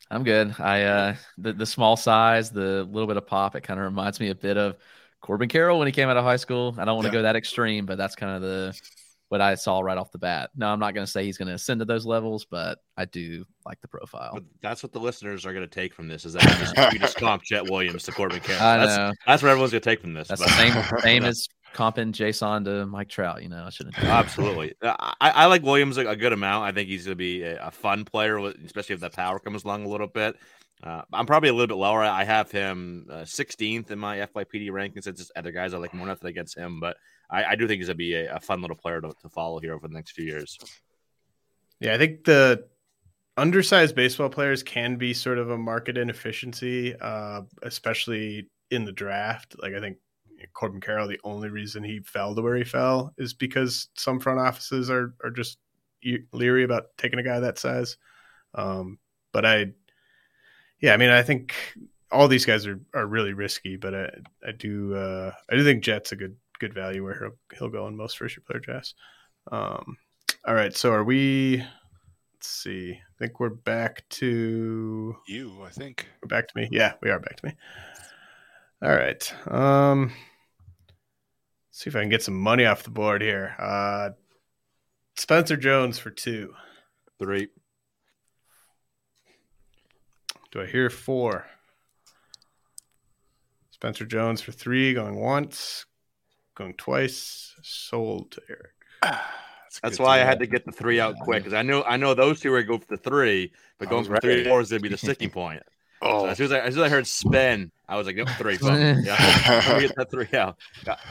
D: I'm good. I uh the the small size, the little bit of pop, it kind of reminds me a bit of Corbin Carroll when he came out of high school. I don't want to yeah. go that extreme, but that's kind of the what I saw right off the bat. No, I'm not going to say he's going to ascend to those levels, but I do like the profile. But
E: that's what the listeners are going to take from this is that you just, you just comp Jett Williams to Corbin Carroll. I that's, know. That's what everyone's going to take from this.
D: That's but. the same, [laughs] same as comping Jasson to Mike Trout. You know, I shouldn't.
E: Absolutely. Uh, I, I, like Williams a, a, good amount. I think he's going to be a, a, fun player, especially if the power comes along a little bit. Uh, I'm probably a little bit lower. I have him uh, 16th in my FYPD rankings. It's just other guys I like more nothing against him, but I, I do think he's to be a, a, fun little player to, to follow here over the next few years.
B: Yeah, I think the undersized baseball players can be sort of a market inefficiency, uh, especially in the draft. Like I think Corbin Carroll, the only reason he fell to where he fell is because some front offices are are just leery about taking a guy that size. Um, but I, yeah, I mean, I think all these guys are, are really risky, but I I do uh, I do think Jett's a good good value where he'll he'll go in most first year player drafts. Um, all right, so are we? Let's see. I think we're back to
C: you. I think
B: we're back to me. Yeah, we are back to me. All right. Um, see if I can get some money off the board here. Uh, Spencer Jones for two.
E: Three.
B: Do I hear four? Spencer Jones for three, going once, going twice. Sold to Eric.
E: Ah, that's, That's why I had to get the three out quick because I know I know those two are going for the three, but going for three four is gonna be the sticking [laughs] point. oh, so as soon as, I, as soon as I heard spin, I was like, nope, three. [laughs] yeah, get that three out.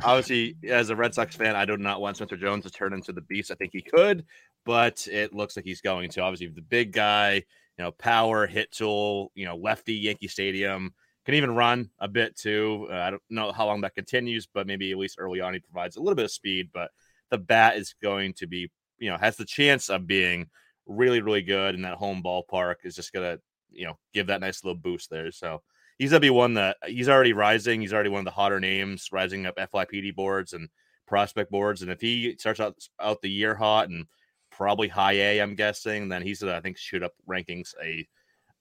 E: Obviously, as a Red Sox fan, I do not want Spencer Jones to turn into the beast. I think he could, but it looks like he's going to. Obviously, the big guy, you know, power, hit tool, you know, lefty, Yankee Stadium can even run a bit too. Uh, I don't know how long that continues, but maybe at least early on he provides a little bit of speed. But the bat is going to be, you know, has the chance of being really, really good, and that home ballpark is just gonna, you know, give that nice little boost there. So he's gonna be one that he's already rising. He's already one of the hotter names, rising up FYPD boards and prospect boards. And if he starts out out the year hot and probably high A, I'm guessing, then he's I think shoot up rankings a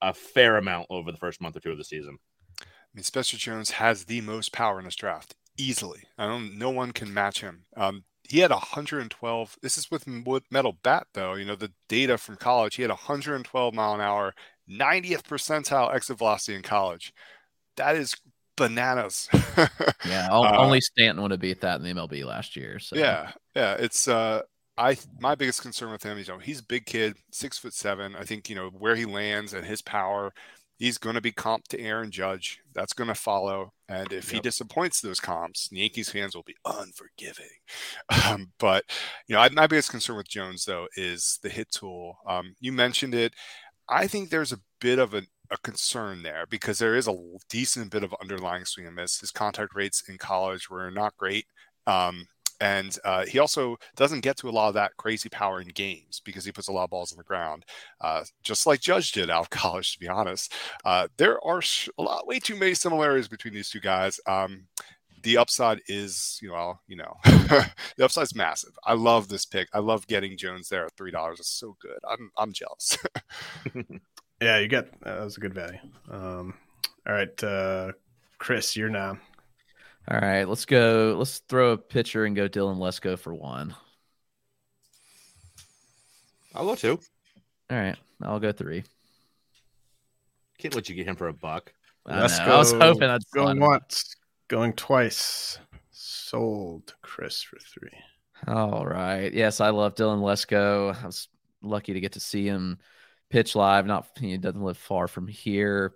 E: a fair amount over the first month or two of the season.
C: I mean, Spencer Jones has the most power in this draft easily. I don't. No one can match him. Um, he had 112. This is with wood metal bat, though. You know the data from college. He had 112 mile an hour, 90th percentile exit velocity in college. That is bananas. [laughs]
D: yeah, uh, only Stanton would have beat that in the MLB last year. So
C: yeah, yeah, it's uh, I my biggest concern with him is you know he's a big kid, six foot seven. I think you know where he lands and his power he's going to be comped to Aaron Judge. That's going to follow. And if yep. he disappoints those comps, Yankees fans will be unforgiving. Um, but, you know, I, my biggest concern with Jones, though, is the hit tool. Um, you mentioned it. I think there's a bit of a, a concern there because there is a decent bit of underlying swing and miss. His contact rates in college were not great. Um, and uh, he also doesn't get to a lot of that crazy power in games because he puts a lot of balls on the ground, uh, just like Judge did out of [laughs] college. To be honest, uh, there are a lot, way too many similarities between these two guys. Um, the upside is, you know, you know, [laughs] the upside is massive. I love this pick. I love getting Jones there at three dollars. It's so good. I'm I'm jealous. [laughs]
B: yeah, you got that was a good value. Um, all right, uh, Chris, you're now.
D: All right, let's go. Let's throw a pitcher and go Dylan Lesko for one.
E: I'll go two.
D: All right, I'll go three.
E: Can't let you get him for a buck.
D: I, I was hoping I'd
B: going once, going twice. Sold to Chris for three.
D: All right. Yes, I love Dylan Lesko. I was lucky to get to see him pitch live. Not he doesn't live far from here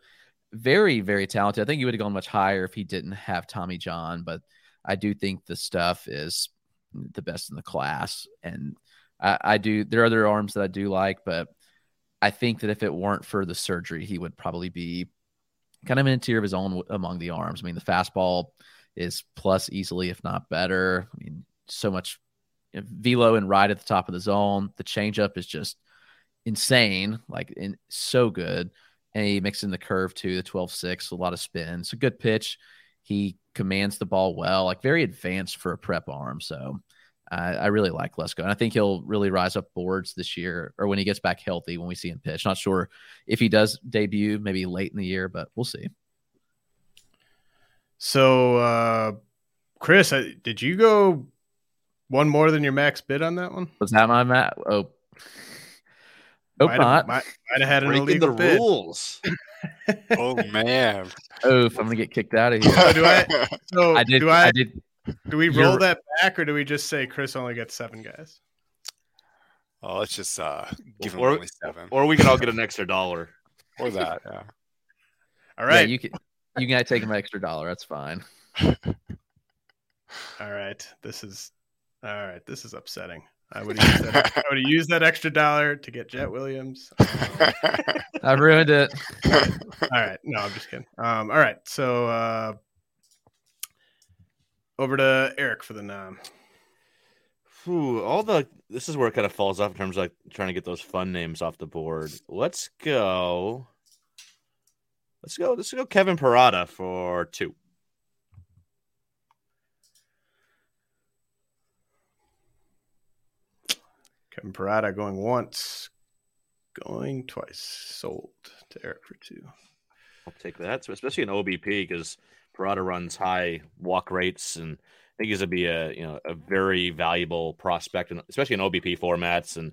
D: very, very talented. I think he would have gone much higher if he didn't have Tommy John, but I do think the stuff is the best in the class. And I, I do, there are other arms that I do like, but I think that if it weren't for the surgery, he would probably be kind of an interior of his own among the arms. I mean, the fastball is plus easily, if not better. I mean, so much you know, velo and ride at the top of the zone. The changeup is just insane, like in so good and he mixed in the curve too, the 12 6, a lot of spin. It's a good pitch. He commands the ball well, like very advanced for a prep arm. So I, I really like Lesko, and I think he'll really rise up boards this year, or when he gets back healthy, when we see him pitch. Not sure if he does debut, maybe late in the year, but we'll see.
B: So, uh, Chris, did you go one more than your max bid on that one?
D: Was that my max? Oh, hope
B: might
D: not.
B: Have, might, might have had an
C: Breaking
B: illegal
C: the
B: bid.
C: rules. [laughs] oh man.
D: Oof, I'm gonna get kicked out of here.
B: So do I? So
D: I did.
B: Do I,
D: I did.
B: Do we roll
D: You're-
B: that back, or do we just say Chris only gets seven guys?
C: Oh, let's just uh, give him only seven
E: Or we can all get an extra dollar. [laughs]
C: or that. Yeah.
B: All
D: Yeah, you can. You can take an extra dollar. That's fine. [laughs]
B: All right. This is all right. This is upsetting. I would have used that, I would have used that extra dollar to get Jett Williams. Um, [laughs]
D: I ruined it.
B: all right. No, I'm just kidding. Um, all right. So uh, over to Eric for the nom.
E: Whew, all the this is where it kind of falls off in terms of like trying to get those fun names off the board. Let's go. Let's go. Let's go. Kevin Parada for two.
B: Kevin Parada going once, going twice. Sold to Eric for two.
E: I'll take that, so especially in OBP because Parada runs high walk rates, and I think he's gonna be a you know a very valuable prospect, and especially in OBP formats. And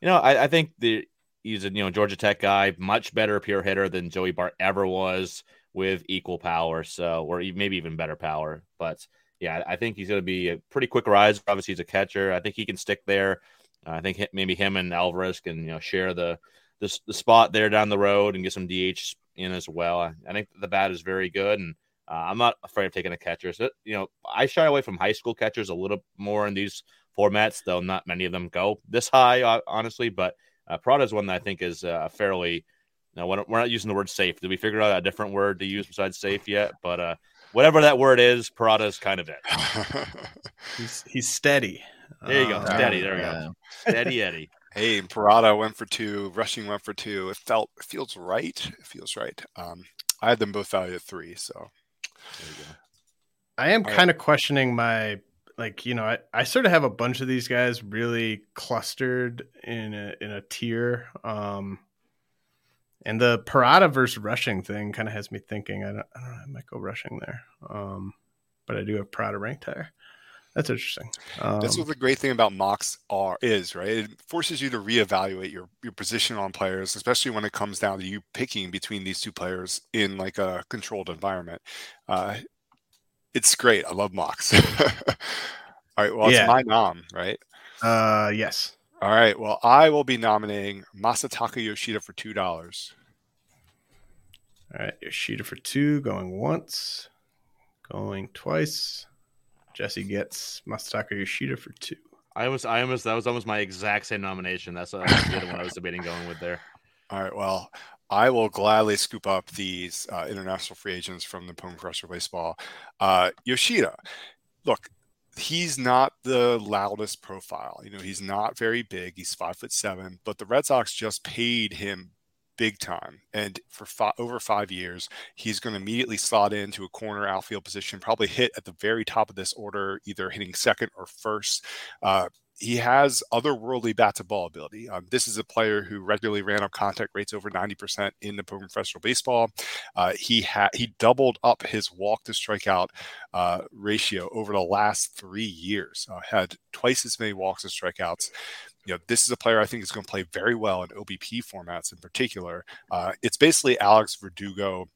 E: you know, I, I think the he's a you know Georgia Tech guy, much better pure hitter than Joey Bart ever was with equal power, so or maybe even better power. But yeah, I think he's gonna be a pretty quick rise. Obviously, he's a catcher. I think he can stick there. I think maybe him and Alvarez can you know share the the, the spot there down the road and get some DH in as well. I, I think the bat is very good, and uh, I'm not afraid of taking a catcher. So you know, I shy away from high school catchers a little more in these formats, though not many of them go this high, uh, honestly. But uh, Parada is one that I think is uh, fairly. No, we're not- we're not using the word safe. Did we figure out a different word to use besides safe yet? But uh, whatever that word is, Parada is kind of it. [laughs]
B: He's he's steady.
E: There you go,
B: Um,
E: steady. There we go,
D: Uh,
E: steady Eddie. [laughs]
C: hey, Parada went for two. Rushing went for two. It felt it feels right. It feels right. Um, I had them both valued at three. So
E: There you go.
B: I am
C: All right.
B: kind of questioning my like you know I, I sort of have a bunch of these guys really clustered in a in a tier um and the Parada versus rushing thing kind of has me thinking I don't I don't know I might go rushing there um but I do have Parada ranked higher that's interesting um,
C: That's what the great thing about mocks are is, right? It forces you to reevaluate your your position on players, especially when it comes down to you picking between these two players in like a controlled environment. Uh, it's great. I love mocks. [laughs] All right, well,
B: Yeah.
C: it's my nom, right?
B: uh yes
C: All right, well, I will be nominating Masataka Yoshida for two dollars.
B: all right Yoshida for two going once going twice Jesse gets Masataka Yoshida for two
E: I was, I almost, that was almost my exact same nomination. That's what I did when I was debating going with there. [laughs]
C: All right. Well, I will gladly scoop up these uh, international free agents from the Pone Crusher Baseball. Uh, Yoshida, look, he's not the loudest profile. You know, he's not very big. He's five foot seven, but the Red Sox just paid him big time. And for fi- over five years, he's going to immediately slot into a corner outfield position, probably hit at the very top of this order, either hitting second or first. Uh, he has otherworldly bat to ball ability. Um, this is a player who regularly ran up contact rates over 90% in the professional baseball. Uh, he had he doubled up his walk to strikeout uh, ratio over the last three years. Uh, had twice as many walks as strikeouts. You know, this is a player I think is going to play very well in OBP formats in particular. Uh, it's basically Alex Verdugo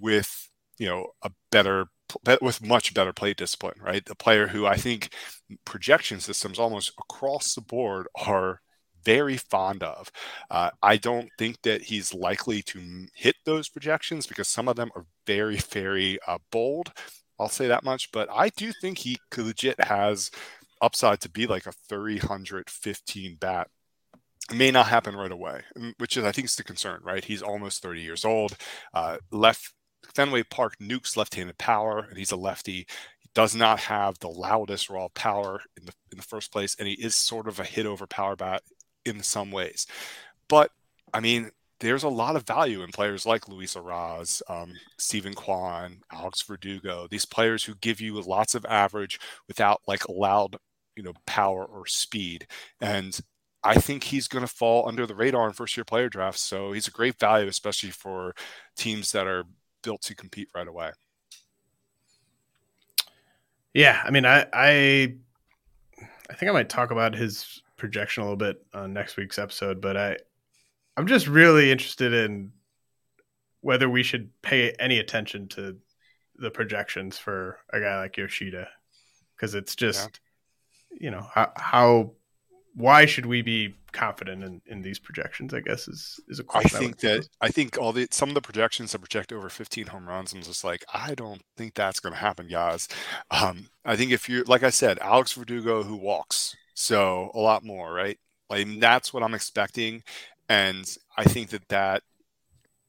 C: with you know a better with much better plate discipline, right? The player who I think projection systems almost across the board are very fond of. Uh, I don't think that he's likely to hit those projections because some of them are very, very uh, bold. I'll say that much, but I do think he legit has upside to be like a 315 bat. May not happen right away, which is I think is the concern, right? He's almost 30 years old. Uh, left Fenway Park nukes left-handed power, and he's a lefty. He does not have the loudest raw power in the in the first place, and he is sort of a hit over power bat in some ways. But I mean, there's a lot of value in players like Luis Arraez, um, Steven Kwan, Alex Verdugo. These players who give you lots of average without like loud, you know power or speed. And I think he's going to fall under the radar in first year player drafts. So he's a great value, especially for teams that are built to compete right away.
B: Yeah, I mean, I I I think I might talk about his projection a little bit on next week's episode, but I I'm just really interested in whether we should pay any attention to the projections for a guy like Yoshida because it's just. You know how, how why should we be confident in, in these projections? I guess is is a question.
C: I think I that I think all the some of the projections that project over 15 home runs. I'm just like, I don't think that's going to happen, guys. Um, I think if you like I said, Alex Verdugo who walks, so a lot more, right? Like that's what I'm expecting, and I think that that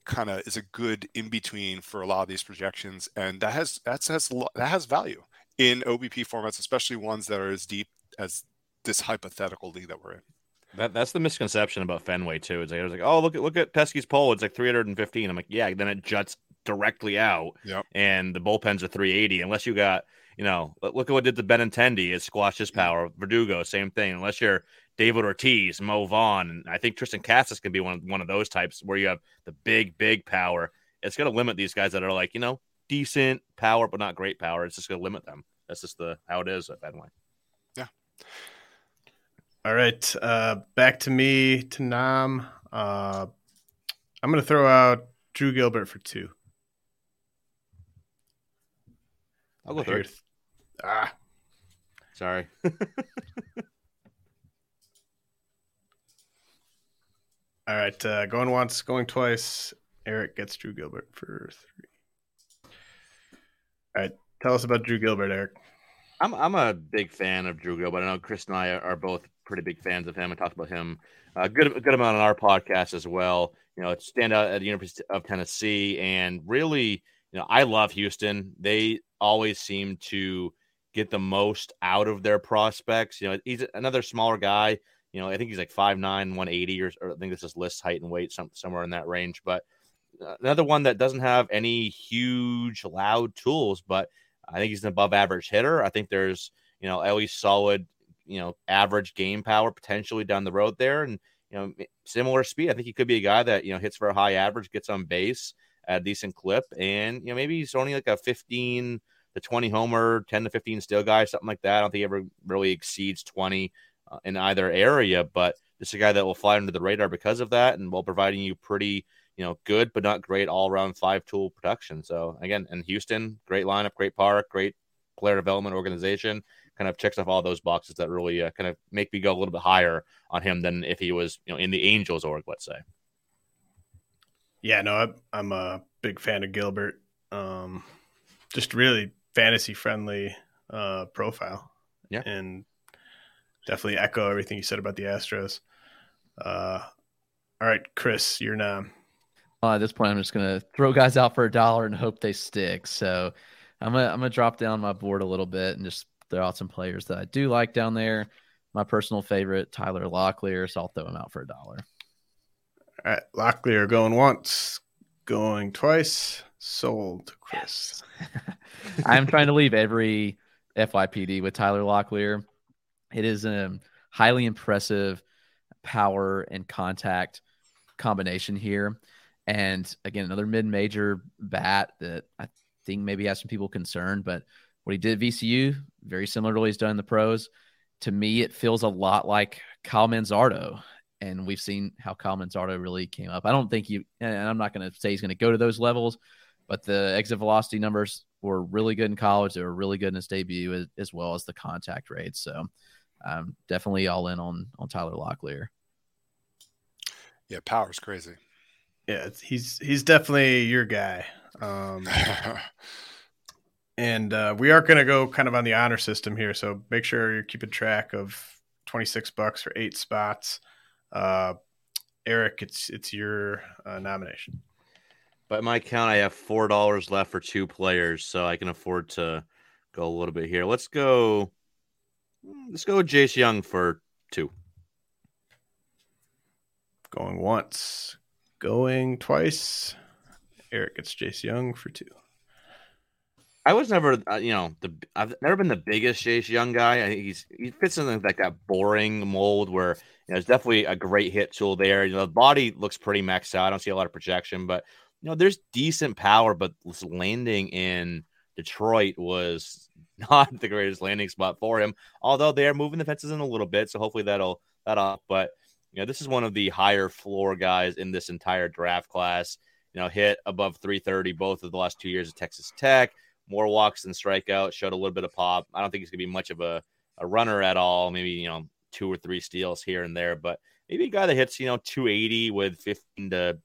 C: kind of is a good in between for a lot of these projections, and that has that's has that has value in OBP formats, especially ones that are as deep as this hypothetical league that we're in.
E: That that's the misconception about Fenway too. It's like I was like, oh look at look at Pesky's Pole. It's like 315. I'm like, yeah. Then it juts directly out.
C: Yep.
E: And the bullpens are 380. Unless you got, you know, look at what did the Benintendi. It squashed his power. Verdugo, same thing. Unless you're David Ortiz, Mo Vaughn. And I think Triston Casas can be one of, one of those types where you have the big, big power. It's going to limit these guys that are like, you know, decent power, but not great power. It's just going to limit them. That's just the how it is at Fenway.
C: Yeah.
B: All right. Uh, back to me, to Nam. Uh, I'm going to throw out Drew Gilbert for two.
E: I'll go third.
B: Ah.
E: Sorry. [laughs]
B: All right. Uh, going once, going twice. Eric gets Drew Gilbert for three. All right. Tell us about Drew Gilbert, Eric.
E: I'm I'm a big fan of Drew Gilbert. I know Chris and I are both pretty big fans of him. I talked about him a good a good amount on our podcast as well. You know, stand out at the University of Tennessee, and really, you know, I love Houston. They always seem to get the most out of their prospects. You know, he's another smaller guy. You know, I think he's like 5'9", 180 or, or I think this is list height and weight, some, somewhere in that range. But another one that doesn't have any huge loud tools, but I think he's an above average hitter. I think there's, you know, at least solid you know, average game power potentially down the road there. And, you know, similar speed. I think he could be a guy that, you know, hits for a high average, gets on base at a decent clip. And, you know, maybe he's only like a 15 to 20 homer, 10 to 15 still guy, something like that. I don't think he ever really exceeds 20 uh, in either area, but this is a guy that will fly under the radar because of that and while providing you pretty, you know, good but not great all around five tool production. So again, in Houston, great lineup, great park, great player development organization kind of checks off all those boxes that really uh, kind of make me go a little bit higher on him than if he was, you know, in the Angels org, let's say.
B: Yeah, no, I'm a big fan of Gilbert. Um, just really fantasy friendly uh, profile.
E: Yeah,
B: and definitely echo everything you said about the Astros. Uh, all right, Chris, you're now.
D: Uh, at this point, I'm just gonna throw guys out for a dollar and hope they stick. So I'm gonna I'm gonna drop down my board a little bit and just throw out some players that I do like down there. My personal favorite, Tyler Locklear, so I'll throw him out for a dollar.
B: All right, Locklear going once, going twice, sold, Chris. [laughs]
D: I'm trying to leave every FYPD with Tyler Locklear. It is a highly impressive power and contact combination here. And again, another mid major bat that I think maybe has some people concerned, but what he did at VCU, very similar to what he's done in the pros. To me, it feels a lot like Kyle Manzardo. And we've seen how Kyle Manzardo really came up. I don't think you, and I'm not going to say he's going to go to those levels, but the exit velocity numbers were really good in college. They were really good in his debut, as, as well as the contact rate. So, um, definitely all in on on Tyler Locklear.
C: Yeah, power's crazy.
B: Yeah, he's he's definitely your guy. Um, [laughs] and uh, we are going to go kind of on the honor system here. So make sure you're keeping track of 26 bucks for eight spots. Uh, Eric, it's it's your uh, nomination.
E: By my count, I have four dollars left for two players, so I can afford to go a little bit here. Let's go. Let's go with Jace Jung for two.
B: Going once, going twice. Eric gets Jace Jung for two.
E: I was never, uh, you know, the I've never been the biggest Jace Jung guy. I think he's he fits in like that boring mold where you know it's definitely a great hit tool there. You know, the body looks pretty maxed out. I don't see a lot of projection, but you know, there's decent power. But landing in Detroit was [laughs] not the greatest landing spot for him. Although they are moving the fences in a little bit, so hopefully that'll that'll. But you know, this is one of the higher floor guys in this entire draft class. You know, hit above 330 both of the last two years at Texas Tech more walks than strikeouts, showed a little bit of pop. I don't think he's going to be much of a, a runner at all. Maybe, you know, two or three steals here and there, but maybe a guy that hits, you know, 280 with 15 to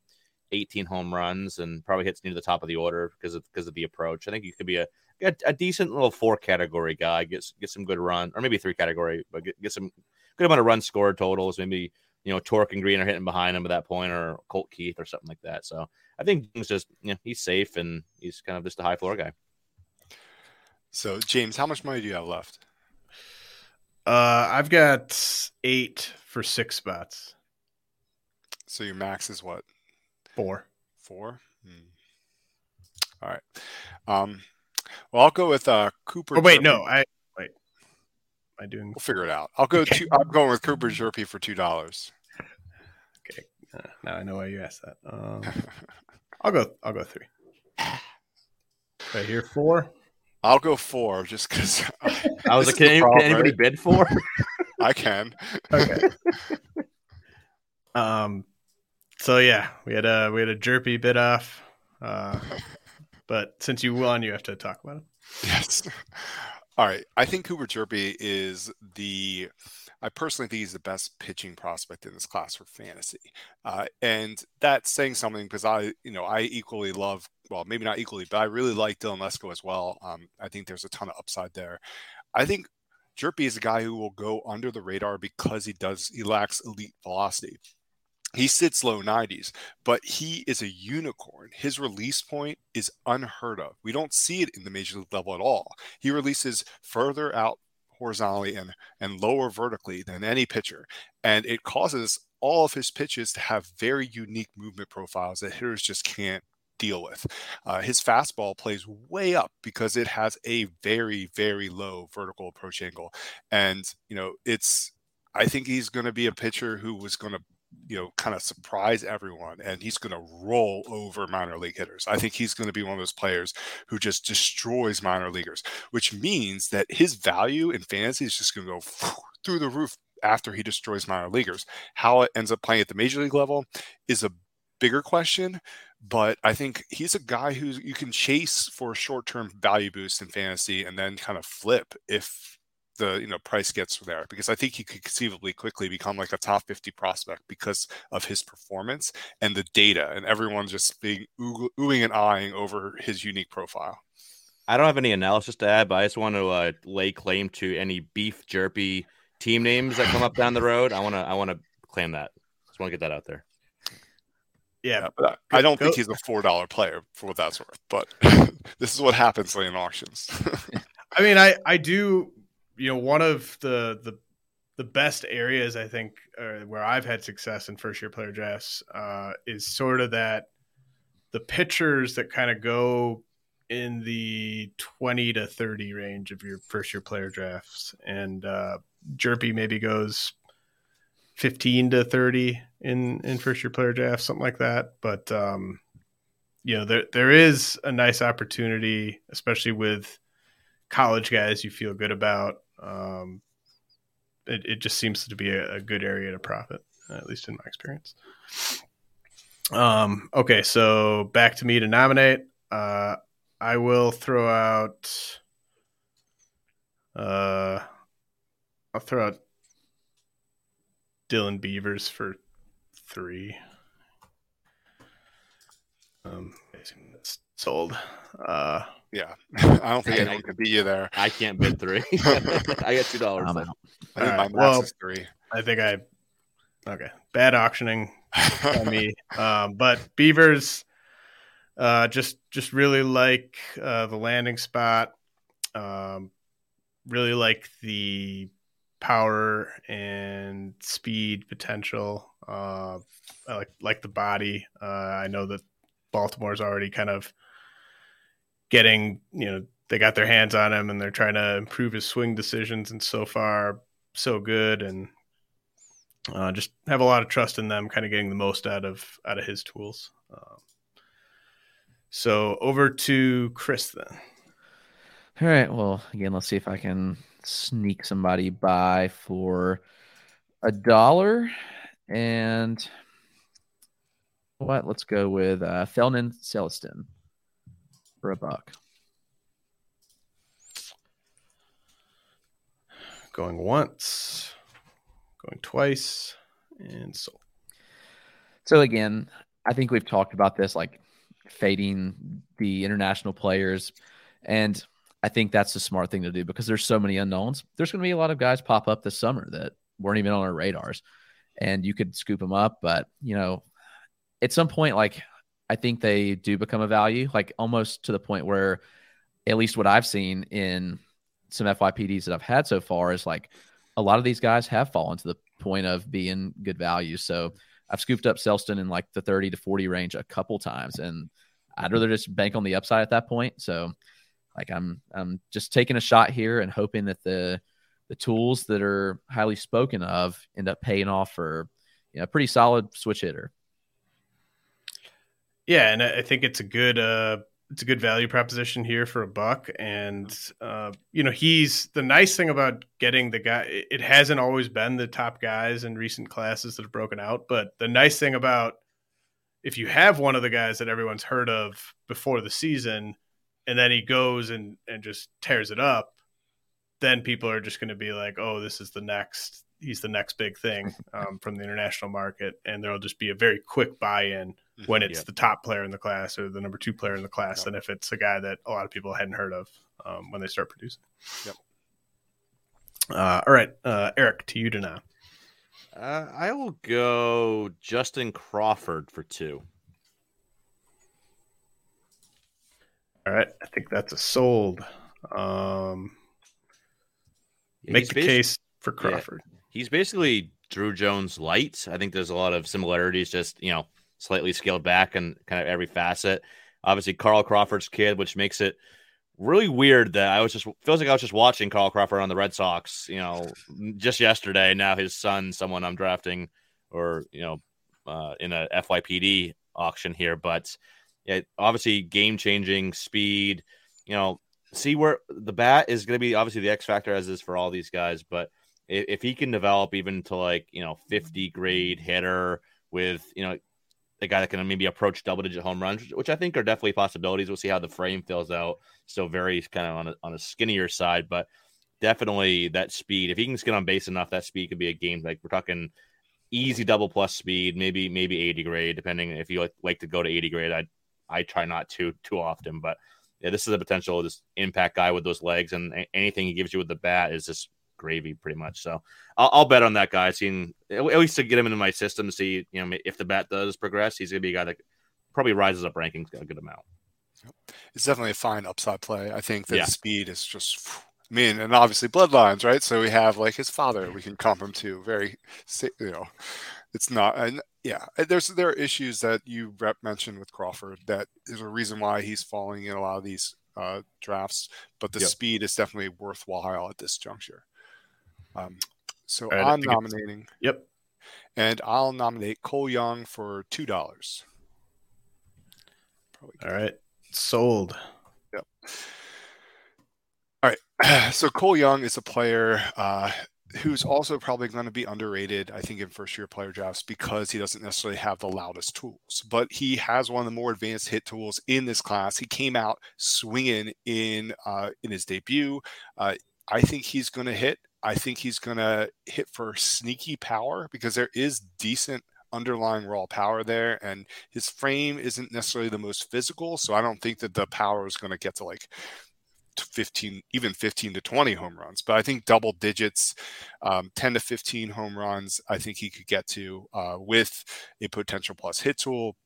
E: 18 home runs and probably hits near the top of the order because of because of the approach. I think he could be a a, a decent little four category guy. Get get some good run, or maybe three category, but get, get some good amount of run scored totals. Maybe you know Torque and Greene are hitting behind him at that point, or Colt Keith or something like that. So I think he's just you know he's safe and he's kind of just a high floor guy.
C: So, James, how much money do you have left?
B: Uh, I've got eight for six spots.
C: So your max is what?
B: Four.
C: Four. Hmm. All right. Um. Well, I'll go with uh Cooper.
B: Oh, wait, no, I wait. Am I doing?
C: We'll figure it out. I'll go. Okay. Two, I'm going with Cooper Hjerpe for two dollars.
B: Okay. Uh, now I know why you asked that. Um, [laughs] I'll go. I'll go three. Right here, four.
C: I'll go four just because. [laughs]
E: I was like, can, problem, can anybody right? bid four? [laughs]
C: I can.
B: Okay. um. So yeah, we had a we had a Hjerpe bid off, uh, but since you won, you have to talk about it.
C: Yes. All right. I think Cooper Hjerpe is the I personally think he's the best pitching prospect in this class for fantasy, uh, and that's saying something because I, you know, I equally love, well, maybe not equally, but I really like Dylan Lesko as well. Um, I think there's a ton of upside there. I think Hjerpe is a guy who will go under the radar because he does he lacks elite velocity. He sits low 90s, but he is a unicorn. His release point is unheard of. We don't see it in the major league level at all. He releases further out horizontally and, and lower vertically than any pitcher. And it causes all of his pitches to have very unique movement profiles that hitters just can't deal with. Uh, his fastball plays way up because it has a very, very low vertical approach angle. And, you know, it's, I think he's going to be a pitcher who was going to you know, kind of surprise everyone, and he's going to roll over minor league hitters. I think he's going to be one of those players who just destroys minor leaguers, which means that his value in fantasy is just going to go [laughs] through the roof after he destroys minor leaguers. How it ends up playing at the major league level is a bigger question, but I think he's a guy who you can chase for a short term value boost in fantasy and then kind of flip if the you know price gets there because I think he could conceivably quickly become like a top 50 prospect because of his performance and the data and everyone just being oohing and eyeing over his unique profile.
E: I don't have any analysis to add, but I just want to uh, lay claim to any beef Hjerpe team names that come up down the road. I want to I want to claim that. Just want to get that out there.
B: Yeah,
C: but I don't think he's a four dollar player for what that's worth. But [laughs] this is what happens in auctions. [laughs]
B: I mean, I I do you know, one of the the the best areas I think uh, where I've had success in first year player drafts uh, is sort of that the pitchers that kind of go in the 20 to 30 range of your first year player drafts. And uh, Hjerpe maybe goes 15 to 30 in, in first year player drafts, something like that. But, um, you know, there, there is a nice opportunity, especially with college guys you feel good about um, it, it just seems to be a, a, good area to profit, at least in my experience. Um, okay, so back to me to nominate. Uh, I will throw out. Uh, I'll throw out Dylan Beavers for three. Um, sold. Uh,
C: yeah, [laughs] I don't think anyone can beat you there.
E: I can't bid three. [laughs] [laughs] I got two dollars. I think
B: right. my max well, is three. I think I okay. Bad auctioning on me, um, but Beavers uh, just just really like uh, the landing spot. Um, really like the power and speed potential. Uh, I like like the body. Uh, I know that Baltimore's already kind of getting you know they got their hands on him and they're trying to improve his swing decisions. And so far, so good. And uh, just have a lot of trust in them, kind of getting the most out of out of his tools. Um, so over to Chris then.
D: All right. Well, again, let's see if I can sneak somebody by for a dollar. And what? Let's go with uh, Felnin Celestin for a buck.
B: Going once, going twice, and so.
D: So again, I think we've talked about this, like fading the international players, and I think that's the smart thing to do because there's so many unknowns. There's going to be a lot of guys pop up this summer that weren't even on our radars, and you could scoop them up. But you know, at some point, like I think they do become a value, like almost to the point where, at least what I've seen in some FYPDs that I've had so far is like a lot of these guys have fallen to the point of being good value. So I've scooped up Celestin in like the 30 to 40 range a couple times, and I'd rather just bank on the upside at that point. So like I'm I'm just taking a shot here and hoping that the the tools that are highly spoken of end up paying off for you know, a pretty solid switch hitter.
B: Yeah, and I think it's a good uh it's a good value proposition here for a buck. And uh, you know, he's the nice thing about getting the guy. It hasn't always been the top guys in recent classes that have broken out, but the nice thing about if you have one of the guys that everyone's heard of before the season, and then he goes and and just tears it up, then people are just going to be like, oh, this is the next. He's the next big thing [laughs] um, from the international market, and there'll just be a very quick buy-in. When it's yep. the top player in the class or the number two player in the class yep. than if it's a guy that a lot of people hadn't heard of um, when they start producing. Yep. Uh, all right, uh, Eric, to you to now.
E: Uh, I will go Justin Crawford for two.
B: All right, I think that's a sold. Um, make the case for Crawford.
E: Yeah, he's basically Druw Jones light. I think there's a lot of similarities. Just you know, slightly scaled back and kind of every facet. Obviously, Carl Crawford's kid, which makes it really weird that I was just feels like I was just watching Carl Crawford on the Red Sox, you know, just yesterday. Now his son, someone I'm drafting, or you know, uh, in a FYPD auction here, but yeah, obviously game changing speed. You know, see where the bat is going to be obviously the X factor as is for all these guys, but if, if he can develop even to like you know 50 grade hitter with you know a guy that can maybe approach double digit home runs, which I think are definitely possibilities. We'll see how the frame fills out. Still very kind of on a, on a skinnier side, but definitely that speed. If he can get on base enough, that speed could be a game. Like we're talking easy double plus speed, maybe maybe 80 grade, depending if you like, like to go to 80 grade. I I try not to too often, but yeah, this is a potential this impact guy with those legs, and anything he gives you with the bat is just gravy pretty much. So I'll, I'll bet on that guy. Seeing at least to get him into my system to see you know if the bat does progress, he's gonna be a guy that probably rises up rankings a good amount.
C: It's definitely a fine upside play. I think that yeah. speed is just. I mean, and obviously bloodlines, right? So we have like his father we can comp him to. Very, you know, it's not. And yeah, there's there are issues that you rep mentioned with Crawford that is a reason why he's falling in a lot of these uh, drafts. But the yep. speed is definitely worthwhile at this juncture. Um, so right, I'm nominating.
B: Yep.
C: And I'll nominate Cole Young for two dollars.
B: All right, sold.
C: Yep. All right. [clears throat] So Cole Young is a player uh, who's also probably going to be underrated, I think, in first year player drafts because he doesn't necessarily have the loudest tools, but he has one of the more advanced hit tools in this class. He came out swinging in uh, in his debut. Uh, I think he's going to hit. I think he's going to hit for sneaky power because there is decent underlying raw power there, and his frame isn't necessarily the most physical. So I don't think that the power is going to get to like 15, even 15 to 20 home runs. But I think double digits, um, 10 to 15 home runs, I think he could get to uh, with a potential plus hit tool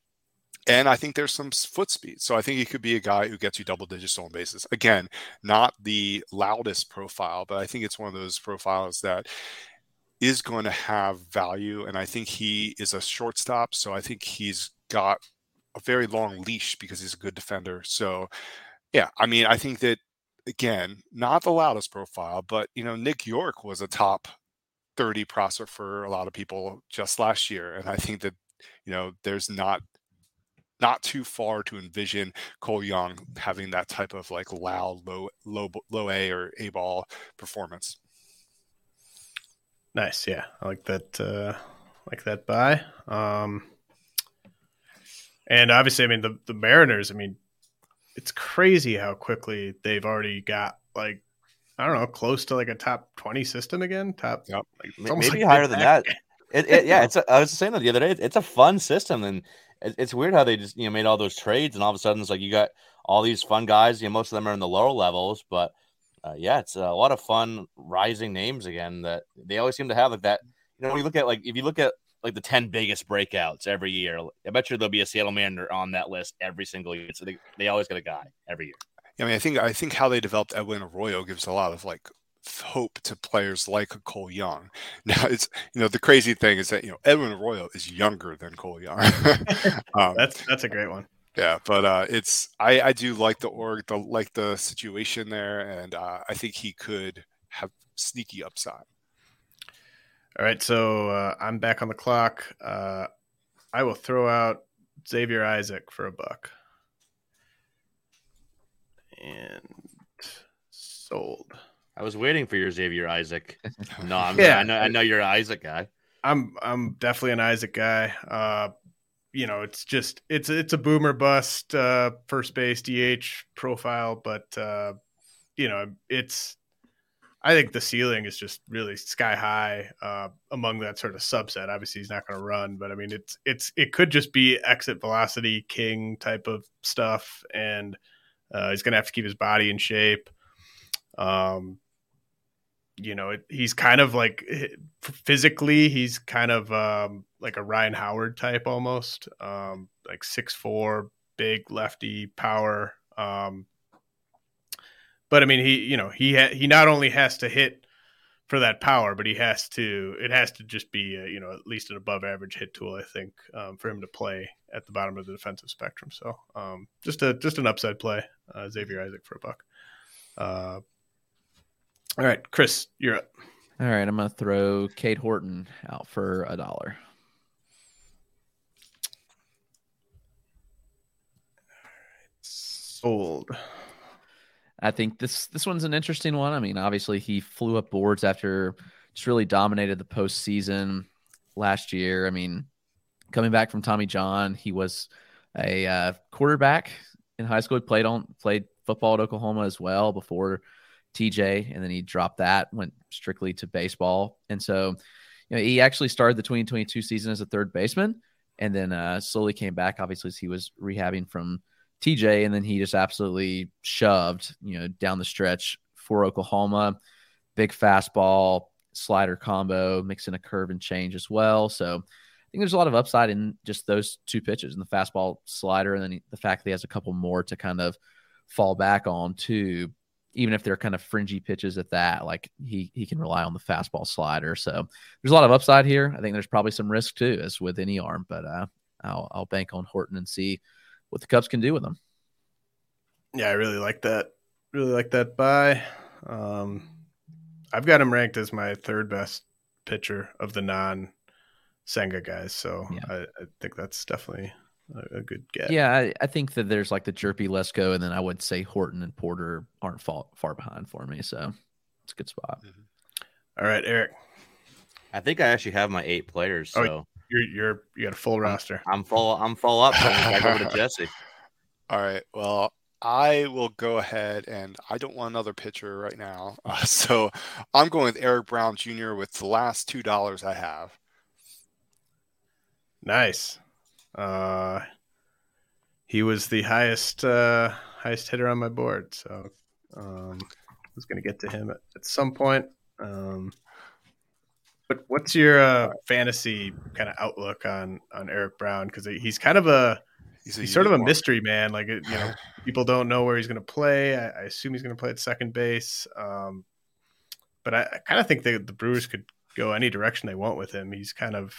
C: and I think there's some foot speed. So I think he could be a guy who gets you double digit stolen bases. Again, not the loudest profile, but I think it's one of those profiles that is going to have value. And I think he is a shortstop. So I think he's got a very long leash because he's a good defender. So yeah, I mean, I think that again, not the loudest profile, but you know, Nick Yorke was a top 30 prospect for a lot of people just last year. And I think that, you know, there's not not too far to envision Cole Young having that type of like loud, low, low, low A or A ball performance.
B: Nice, yeah, I like that. Uh, like that buy. Um, and obviously, I mean the the Mariners. I mean, it's crazy how quickly they've already got like I don't know, close to like a top twenty system again. Top,
E: yep. like, maybe like higher than that. It, it, yeah, [laughs] it's. A, I was saying that the other day. It's a fun system, and it, it's weird how they just you know made all those trades, and all of a sudden it's like you got all these fun guys. You know, most of them are in the lower levels, but uh, yeah, it's a lot of fun rising names again. That they always seem to have like that. You know, when you look at like if you look at like the 10 biggest breakouts every year. I bet you there'll be a Seattle Mariner on that list every single year. So they, they always get a guy every year.
C: I mean, I think I think how they developed Edwin Arroyo gives a lot of like hope to players like Cole Young. [laughs] Now it's you know the crazy thing is that you know Edwin Arroyo is younger than Cole Young. [laughs]
B: um, that's that's a great one.
C: Yeah, but uh, it's I I do like the org the like the situation there, and uh, I think he could have sneaky upside.
B: All right, so uh, I'm back on the clock. Uh, I will throw out Xavier Isaac for a buck. And sold.
E: I was waiting for your Xavier Isaac. [laughs] No, I'm, yeah, I know, I know you're an Isaac guy.
B: I'm I'm definitely an Isaac guy. Uh, you know, it's just it's it's a boomer bust uh, first base DH profile, but uh, you know, it's I think the ceiling is just really sky high uh, among that sort of subset. Obviously, he's not going to run, but I mean, it's it's it could just be exit velocity king type of stuff, and uh, he's going to have to keep his body in shape. Um, you know, it, he's kind of like physically, he's kind of um, like a Ryan Howard type almost, um, like six four, big lefty power. Um, but I mean, he you know he ha- he not only has to hit for that power, but he has to it has to just be a, you know at least an above average hit tool. I think um, for him to play at the bottom of the defensive spectrum. So um, just a just an upside play, uh, Xavier Isaac for a buck. Uh, all right, Chris, you're up.
D: All right, I'm gonna throw Cade Horton out for a dollar.
B: Sold.
D: I think this this one's an interesting one. I mean, obviously he flew up boards after just really dominated the postseason last year. I mean, coming back from Tommy John, he was a uh, quarterback in high school. He played on played football at Oklahoma as well before TJ, and then he dropped that, went strictly to baseball, and so you know he actually started the 2022 season as a third baseman, and then uh, slowly came back. Obviously, as he was rehabbing from TJ, and then he just absolutely shoved, you know, down the stretch for Oklahoma. Big fastball, slider combo, mixing a curve and change as well. So I think there's a lot of upside in just those two pitches and the fastball slider, and then the fact that he has a couple more to kind of fall back on too. Even if they're kind of fringy pitches at that, like he he can rely on the fastball slider. So there's a lot of upside here. I think there's probably some risk too, as with any arm, but uh, I'll I'll bank on Horton and see what the Cubs can do with him.
B: Yeah, I really like that. Really like that buy. Um, I've got him ranked as my third best pitcher of the non Senga guys. So yeah. I, I, think that's definitely a, a good get.
D: Yeah, I, I, think that there's like the Hjerpe Lesko, and then I would say Horton and Porter aren't far, far behind for me. So it's a good spot.
B: Mm-hmm. All right, Eric.
E: I think I actually have my eight players. Oh, so oh,
B: you're you're you got a full roster.
E: I'm full. I'm full up. So back over to [laughs] Jesse.
C: All right. Well, I will go ahead and I don't want another pitcher right now, [laughs] uh, so I'm going with Eric Brown Jr. with the last two dollars I have.
B: Nice. Uh, he was the highest uh, highest hitter on my board, so um, I was going to get to him at, at some point. Um, but what's your uh, fantasy kind of outlook on on Eric Brown? Because he's kind of a he's, a he's sort of a mystery man. Like you know, [sighs] people don't know where he's going to play. I, I, assume he's going to play at second base. Um, but I, I kind of think that the Brewers could go any direction they want with him. He's kind of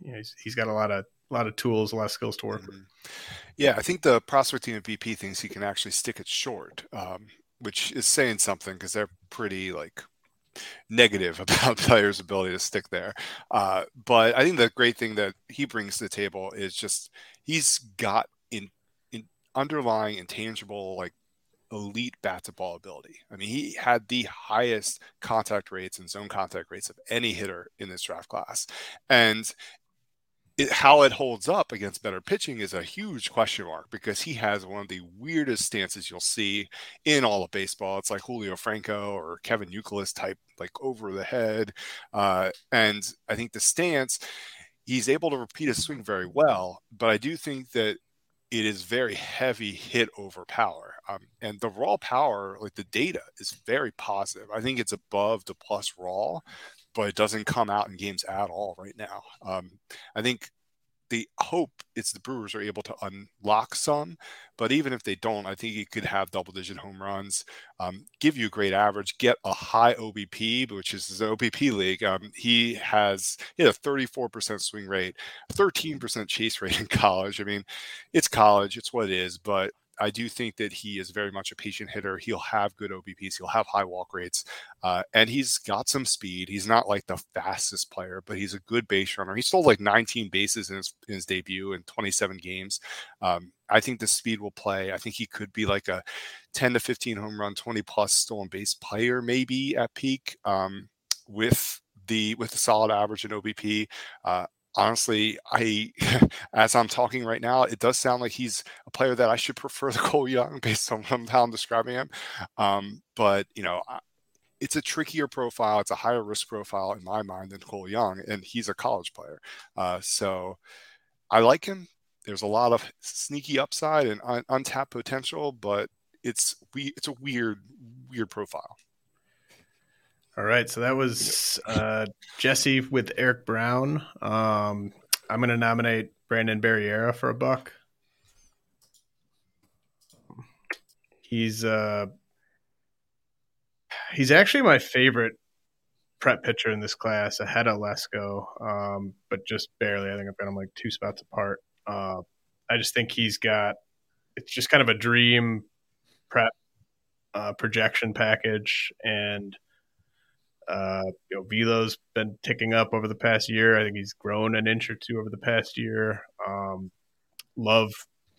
B: you know he's, he's got a lot of a lot of tools, a lot of skills to work with.
C: Mm-hmm. Yeah, I think the prospect team at BP thinks he can actually stick it short. Um, which is saying something because they're pretty like negative [laughs] about players' ability to stick there. Uh, but I think the great thing that he brings to the table is just he's got in, in underlying intangible like elite bat to ball ability. I mean, he had the highest contact rates and zone contact rates of any hitter in this draft class. And it, how it holds up against better pitching is a huge question mark because he has one of the weirdest stances you'll see in all of baseball. It's like Julio Franco or Kevin Youkilis type, like over the head. Uh, and I think the stance, he's able to repeat his swing very well. But I do think that it is very heavy hit over power. Um, and the raw power, like the data, is very positive. I think it's above the plus raw but it doesn't come out in games at all right now. Um, I think the hope is the Brewers are able to unlock some, but even if they don't, I think he could have double digit home runs, um, give you a great average, get a high OBP, which is his OBP league. Um, he has he had a 34% swing rate, 13% chase rate [laughs] in college. I mean, it's college, it's what it is, but I do think that he is very much a patient hitter. He'll have good OBPs. He'll have high walk rates, uh, and he's got some speed. He's not like the fastest player, but he's a good base runner. He stole like 19 bases in his, in his debut in 27 games. Um, I think the speed will play. I think he could be like a 10 to 15 home run, 20 plus stolen base player maybe at peak um, with the with the solid average in OBP. Uh, honestly, I, [laughs] as I'm talking right now, it does sound like he's a player that I should prefer to [laughs] Cole Young based on how I'm describing him. Um, but you know, it's a trickier profile. It's a higher risk profile in my mind than Cole Young, and he's a college player. Uh, so I like him. There's a lot of sneaky upside and un- untapped potential, but it's we it's a weird weird profile.
B: All right, so that was uh, Jesse with Eric Brown. Um, I'm going to nominate Brandon Barriera for a buck. He's uh, he's actually my favorite prep pitcher in this class, ahead of Lesko, um, but just barely. I think I've got him like two spots apart. Uh, I just think he's got it's just kind of a dream prep uh, projection package and uh, you know, Velo's been ticking up over the past year. I think he's grown an inch or two over the past year. Um, love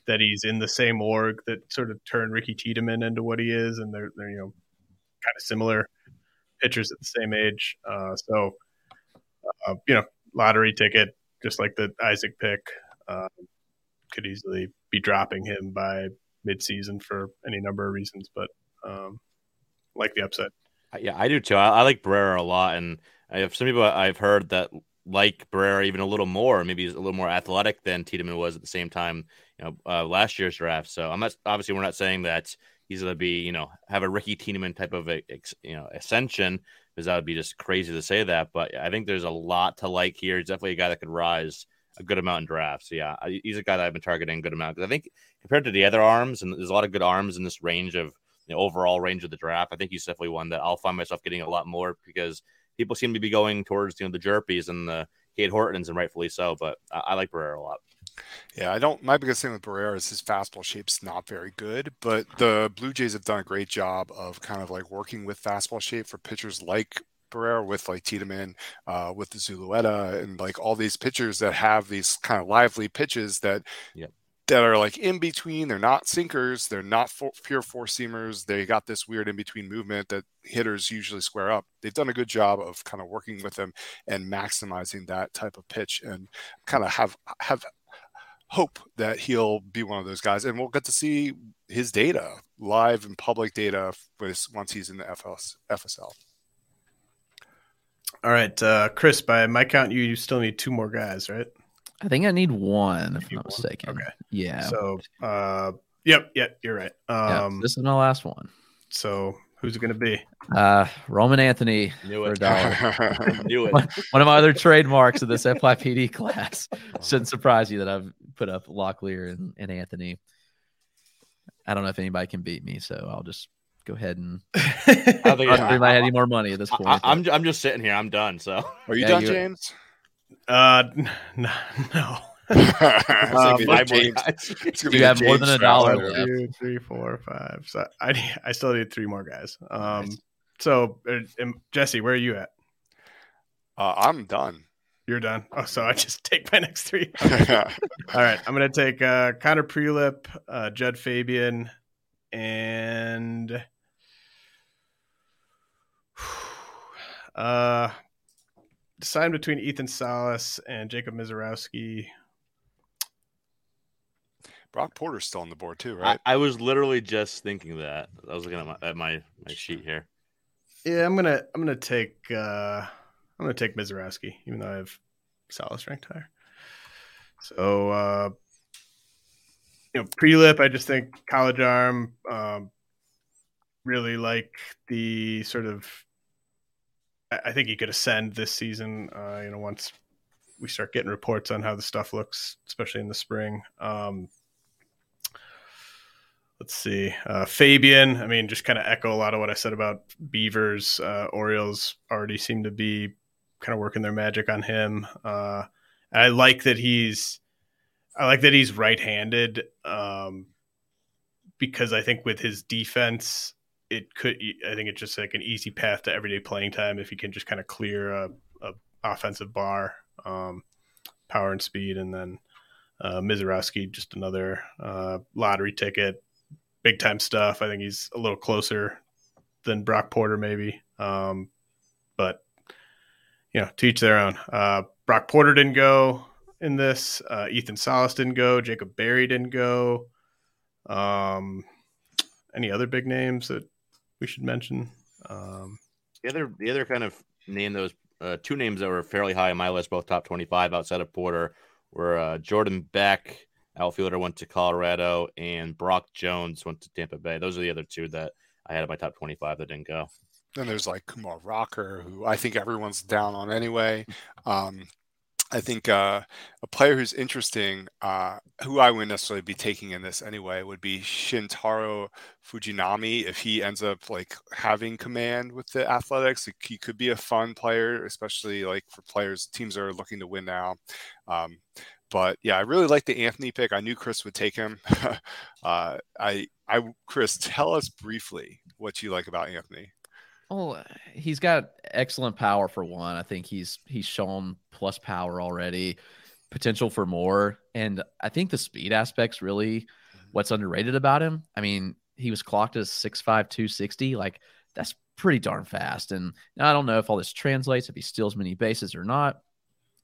B: that he's in the same org that sort of turned Ricky Tiedemann into what he is, and they're they're you know kind of similar pitchers at the same age. Uh, so uh, you know, lottery ticket, just like the Isaac pick, uh, could easily be dropping him by midseason for any number of reasons, but um, like the upside.
E: Yeah, I do too. I, I like Barriera a lot, and I have some people I've heard that like Barriera even a little more. Maybe he's a little more athletic than Tiedemann was at the same time, you know, uh, last year's draft. So I'm not obviously we're not saying that he's going to be, you know, have a Ricky Tiedemann type of a, you know ascension because that would be just crazy to say that. But I think there's a lot to like here. He's definitely a guy that could rise a good amount in drafts. So yeah, he's a guy that I've been targeting a good amount because I think compared to the other arms, and there's a lot of good arms in this range of the overall range of the draft. I think he's definitely one that I'll find myself getting a lot more because people seem to be going towards you know the Hjerpes and the Cade Hortons, and rightfully so. But I, I like Barriera a lot.
C: Yeah, I don't. My biggest thing with Barriera is his fastball shape's not very good, but the Blue Jays have done a great job of kind of like working with fastball shape for pitchers like Barriera, with like Tiedemann, uh, with the Zulueta, and like all these pitchers that have these kind of lively pitches that that are like in between. They're not sinkers. They're not pure four seamers. They got this weird in between movement that hitters usually square up. They've done a good job of kind of working with them and maximizing that type of pitch and kind of have have hope that he'll be one of those guys. And we'll get to see his data live and public data once he's in the FS, FSL.
B: All right, uh, Chris. By my count, you, you still need two more guys, right?
D: I think I need one, if I'm not mistaken.
B: Okay.
D: Yeah.
B: So, uh, yep, yep, you're right. Um,
D: yeah, this is my last one.
B: So, who's it going to be?
D: Uh, Roman Anthony
E: Knew
D: for it. [laughs]
E: Knew it.
D: One, one, of my other trademarks of this [laughs] FYPD class. [laughs] Shouldn't surprise you that I've put up Locklear and, and Anthony. I don't know if anybody can beat me, so I'll just go ahead and I don't think I any more money at this point. I,
E: am I'm, I'm just sitting here. I'm done. So
C: are you yeah, done, James?
B: Uh, [laughs] no. no.
C: Like
D: James-
C: James- it's gonna [laughs]
D: You
C: be
D: have more
C: James
D: than a dollar
B: One,
D: left.
B: two, three, four, five. So I I still need three more guys. Um,
E: Nice.
B: so uh, um, Jesse, where are you at?
C: Uh, I'm done.
B: You're done. Oh, so I just [laughs] take my next three. All right, I'm gonna take uh, Connor Prielipp, uh, Jud Fabian, and [sighs] uh, deciding between Ethan Salas and Jacob Misiorowski.
C: Brock Porter's still on the board too, right?
E: I was literally just thinking that. I was looking at my at my, my sheet here.
B: Yeah, I'm gonna I'm gonna take uh, I'm gonna take Mizarowski, even though I have Salas ranked higher. So uh, you know, Prielipp, I just think college arm. Um, really like the sort of. I think he could ascend this season. Uh, you know, once we start getting reports on how the stuff looks, especially in the spring. Um, let's see, uh, Fabian. I mean, just kind of echo a lot of what I said about Beavers. Uh, Orioles already seem to be kind of working their magic on him. Uh, I like that he's. I like that he's right-handed um, because I think with his defense, it could. I think it's just like an easy path to everyday playing time if you can just kind of clear a, a offensive bar, um, power and speed, and then uh, Misiorowski just another uh, lottery ticket, big time stuff. I think he's a little closer than Brock Porter maybe, um, but you know, to each their own. Uh, Brock Porter didn't go in this. Uh, Ethan Salas didn't go. Jacob Berry didn't go. Um, any other big names that we should mention? Um,
E: The other the other kind of name those uh, two names that were fairly high on my list, both top twenty five outside of Porter, were uh, Jordan Beck, outfielder, went to Colorado, and Brock Jones went to Tampa Bay. Those are the other two that I had in my top twenty five that didn't go.
C: Then there's like Kumar Rocker, who I think everyone's down on anyway. Um, I think uh, a player who's interesting, uh, who I wouldn't necessarily be taking in this anyway, would be Shintaro Fujinami. If he ends up like having command with the Athletics, he could be a fun player, especially like for players teams are looking to win now. Um, but yeah, I really like the Anthony pick. I knew Chris would take him. [laughs] uh, I, I, Chris, tell us briefly what you like about Anthony.
D: Oh, he's got excellent power for one. I think he's he's shown plus power already, potential for more, and I think the speed aspect's really what's underrated about him. I mean, he was clocked as 6'5", 260. Like that's pretty darn fast. And I don't know if all this translates, if he steals many bases or not.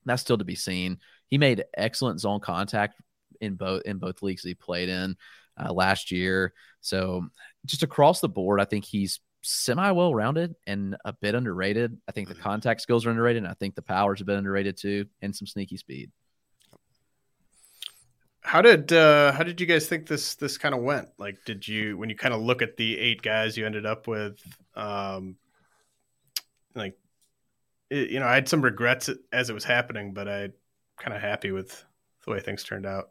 D: That's still to be seen. He made excellent zone contact in both in both leagues he played in uh, last year. So just across the board, I think he's semi well rounded and a bit underrated. I think the contact skills are underrated. And I think the power's a bit underrated too, and some sneaky speed.
B: how did uh, how did you guys think this this kind of went? Like, did you when you kind of look at the eight guys you ended up with, um, like, it, you know, I had some regrets as it was happening, but I kind of happy with the way things turned out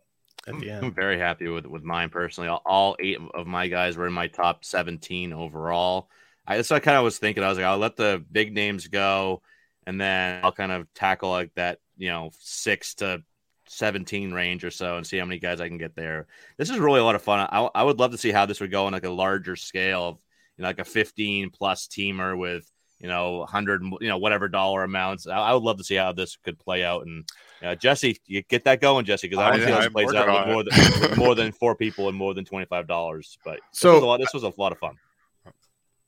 B: at the end.
E: I'm very happy with with mine personally. All, all eight of my guys were in my top 17 overall. I that's what I kind of was thinking. I was like, I'll let the big names go, and then I'll kind of tackle like that, you know, six to 17 range or so, and see how many guys I can get there. This is really a lot of fun. I, I would love to see how this would go on like a larger scale of you know, like a 15 plus teamer with you know 100 you know whatever dollar amounts. I, I would love to see how this could play out. And uh, Jesse, you get that going, Jesse, because I want to see how this
C: I'm
E: plays out with more, than, with more than four people and more than twenty five dollars. But this
B: So-
E: was a lot, this was a lot of fun.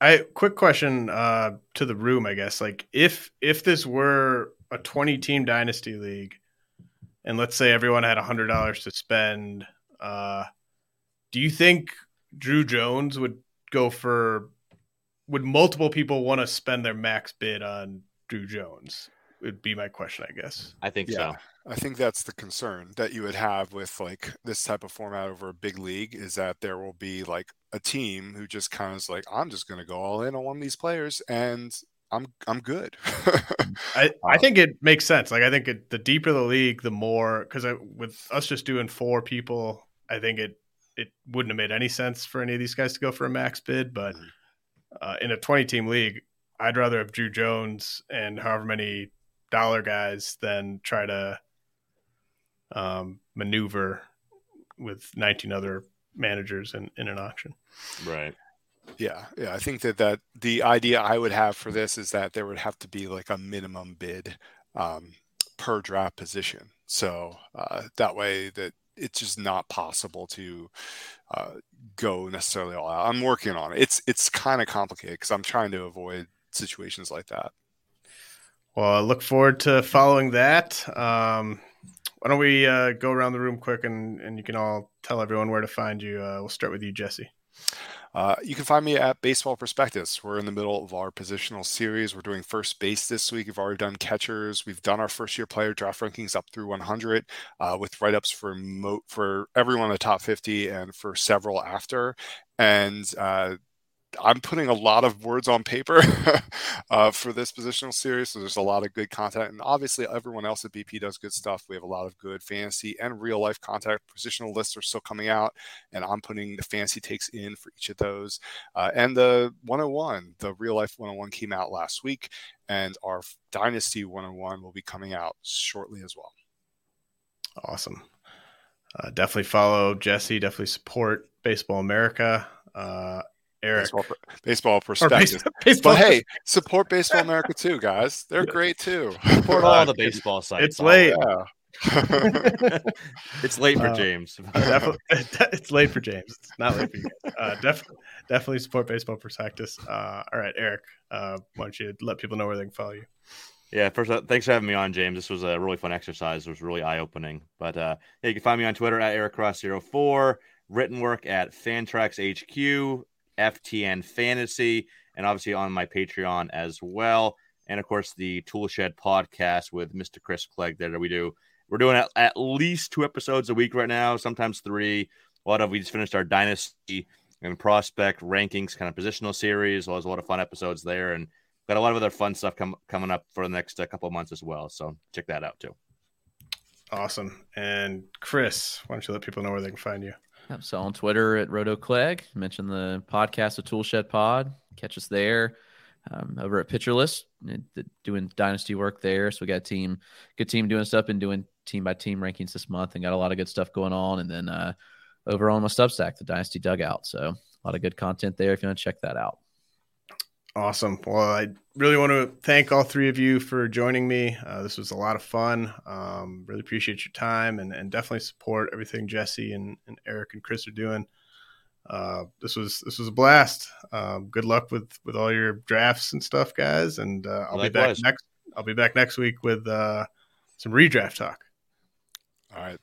B: I quick question uh, to the room, I guess. Like, if if this were a twenty team dynasty league, and let's say everyone had hundred dollars to spend, uh, do you think Druw Jones would go for? Would multiple people want to spend their max bid on Druw Jones? Would be my question, I guess.
E: I think
C: Yeah.
E: so.
C: I think that's the concern that you would have with like this type of format over a big league is that there will be like a team who just kind of is like, I'm just going to go all in on one of these players and I'm I'm good. [laughs]
B: I, I
C: Um,
B: think it makes sense. Like I think it, the deeper the league, the more because with us just doing four people, I think it it wouldn't have made any sense for any of these guys to go for a max bid. But uh, in a twenty team league, I'd rather have Druw Jones and however many dollar guys than try to um, maneuver with 19 other managers in, in an auction.
E: Right.
C: Yeah, yeah. I think that that the idea I would have for this is that there would have to be like a minimum bid um, per draft position. So uh, that way that it's just not possible to uh, go necessarily all out. I'm working on it. It's it's kind of complicated because I'm trying to avoid situations like that.
B: Well, I look forward to following that. Um, why don't we uh, go around the room quick and, and you can all tell everyone where to find you. Uh, we'll start with you, Jesse.
C: Uh, you can find me at Baseball Prospectus. We're in the middle of our positional series. We're doing first base this week. We've already done catchers. We've done our first year player draft rankings up through 100 uh, with write ups for mo- for everyone in the top 50 and for several after. And uh, I'm putting a lot of words on paper [laughs] uh, for this positional series. So there's a lot of good content. And obviously, everyone else at BP does good stuff. We have a lot of good fantasy and real life content. Positional lists are still coming out, and I'm putting the fantasy takes in for each of those. Uh, and the 101, the real life 101 came out last week, and our Dynasty 101 will be coming out shortly as well.
B: Awesome. Uh, definitely follow Jesse. Definitely support Baseball America. Eric.
C: Baseball, baseball perspective. [laughs] baseball. But hey, support Baseball America too, guys. They're great too.
E: Support all the [laughs] baseball sites.
B: It's late.
C: Yeah. [laughs]
E: it's late for uh, James.
B: definitely, it's late for James. It's not late for you. Uh, definitely, definitely support baseball prospectus. Uh, all right, Eric. Uh, why don't you let people know where they can follow you?
E: Yeah, first, uh, thanks for having me on, James. This was a really fun exercise. It was really eye opening. But uh, yeah, you can find me on Twitter at EricCross04, written work at Fantrax HQ, FTN Fantasy, and obviously on my Patreon as well. And of course, the Toolshed podcast with Mr. Chris Clegg that we do. We're doing at, at least two episodes a week right now, sometimes three. A lot of we just finished our Dynasty and Prospect rankings kind of positional series. Well, there's a lot of fun episodes there, and got a lot of other fun stuff com- coming up for the next uh, couple of months as well. So check that out too.
B: Awesome. And Chris, why don't you let people know where they can find you?
D: So on Twitter at Roto Clegg, mention the podcast of Toolshed Pod. Catch us there. Um, over at Pitcher List, doing dynasty work there. So we got a team, good team doing stuff and doing team by team rankings this month, and got a lot of good stuff going on. And then uh, over on my Substack, the Dynasty Dugout. So a lot of good content there if you want to check that out.
B: Awesome. Well, I really want to thank all three of you for joining me. Uh, this was a lot of fun. Um, really appreciate your time and, and definitely support everything Jesse and, and Eric and Chris are doing. Uh, this was this was a blast. Um, good luck with with all your drafts and stuff, guys. And uh, I'll Likewise. be back next. I'll be back next week with uh, some redraft talk.
C: All right.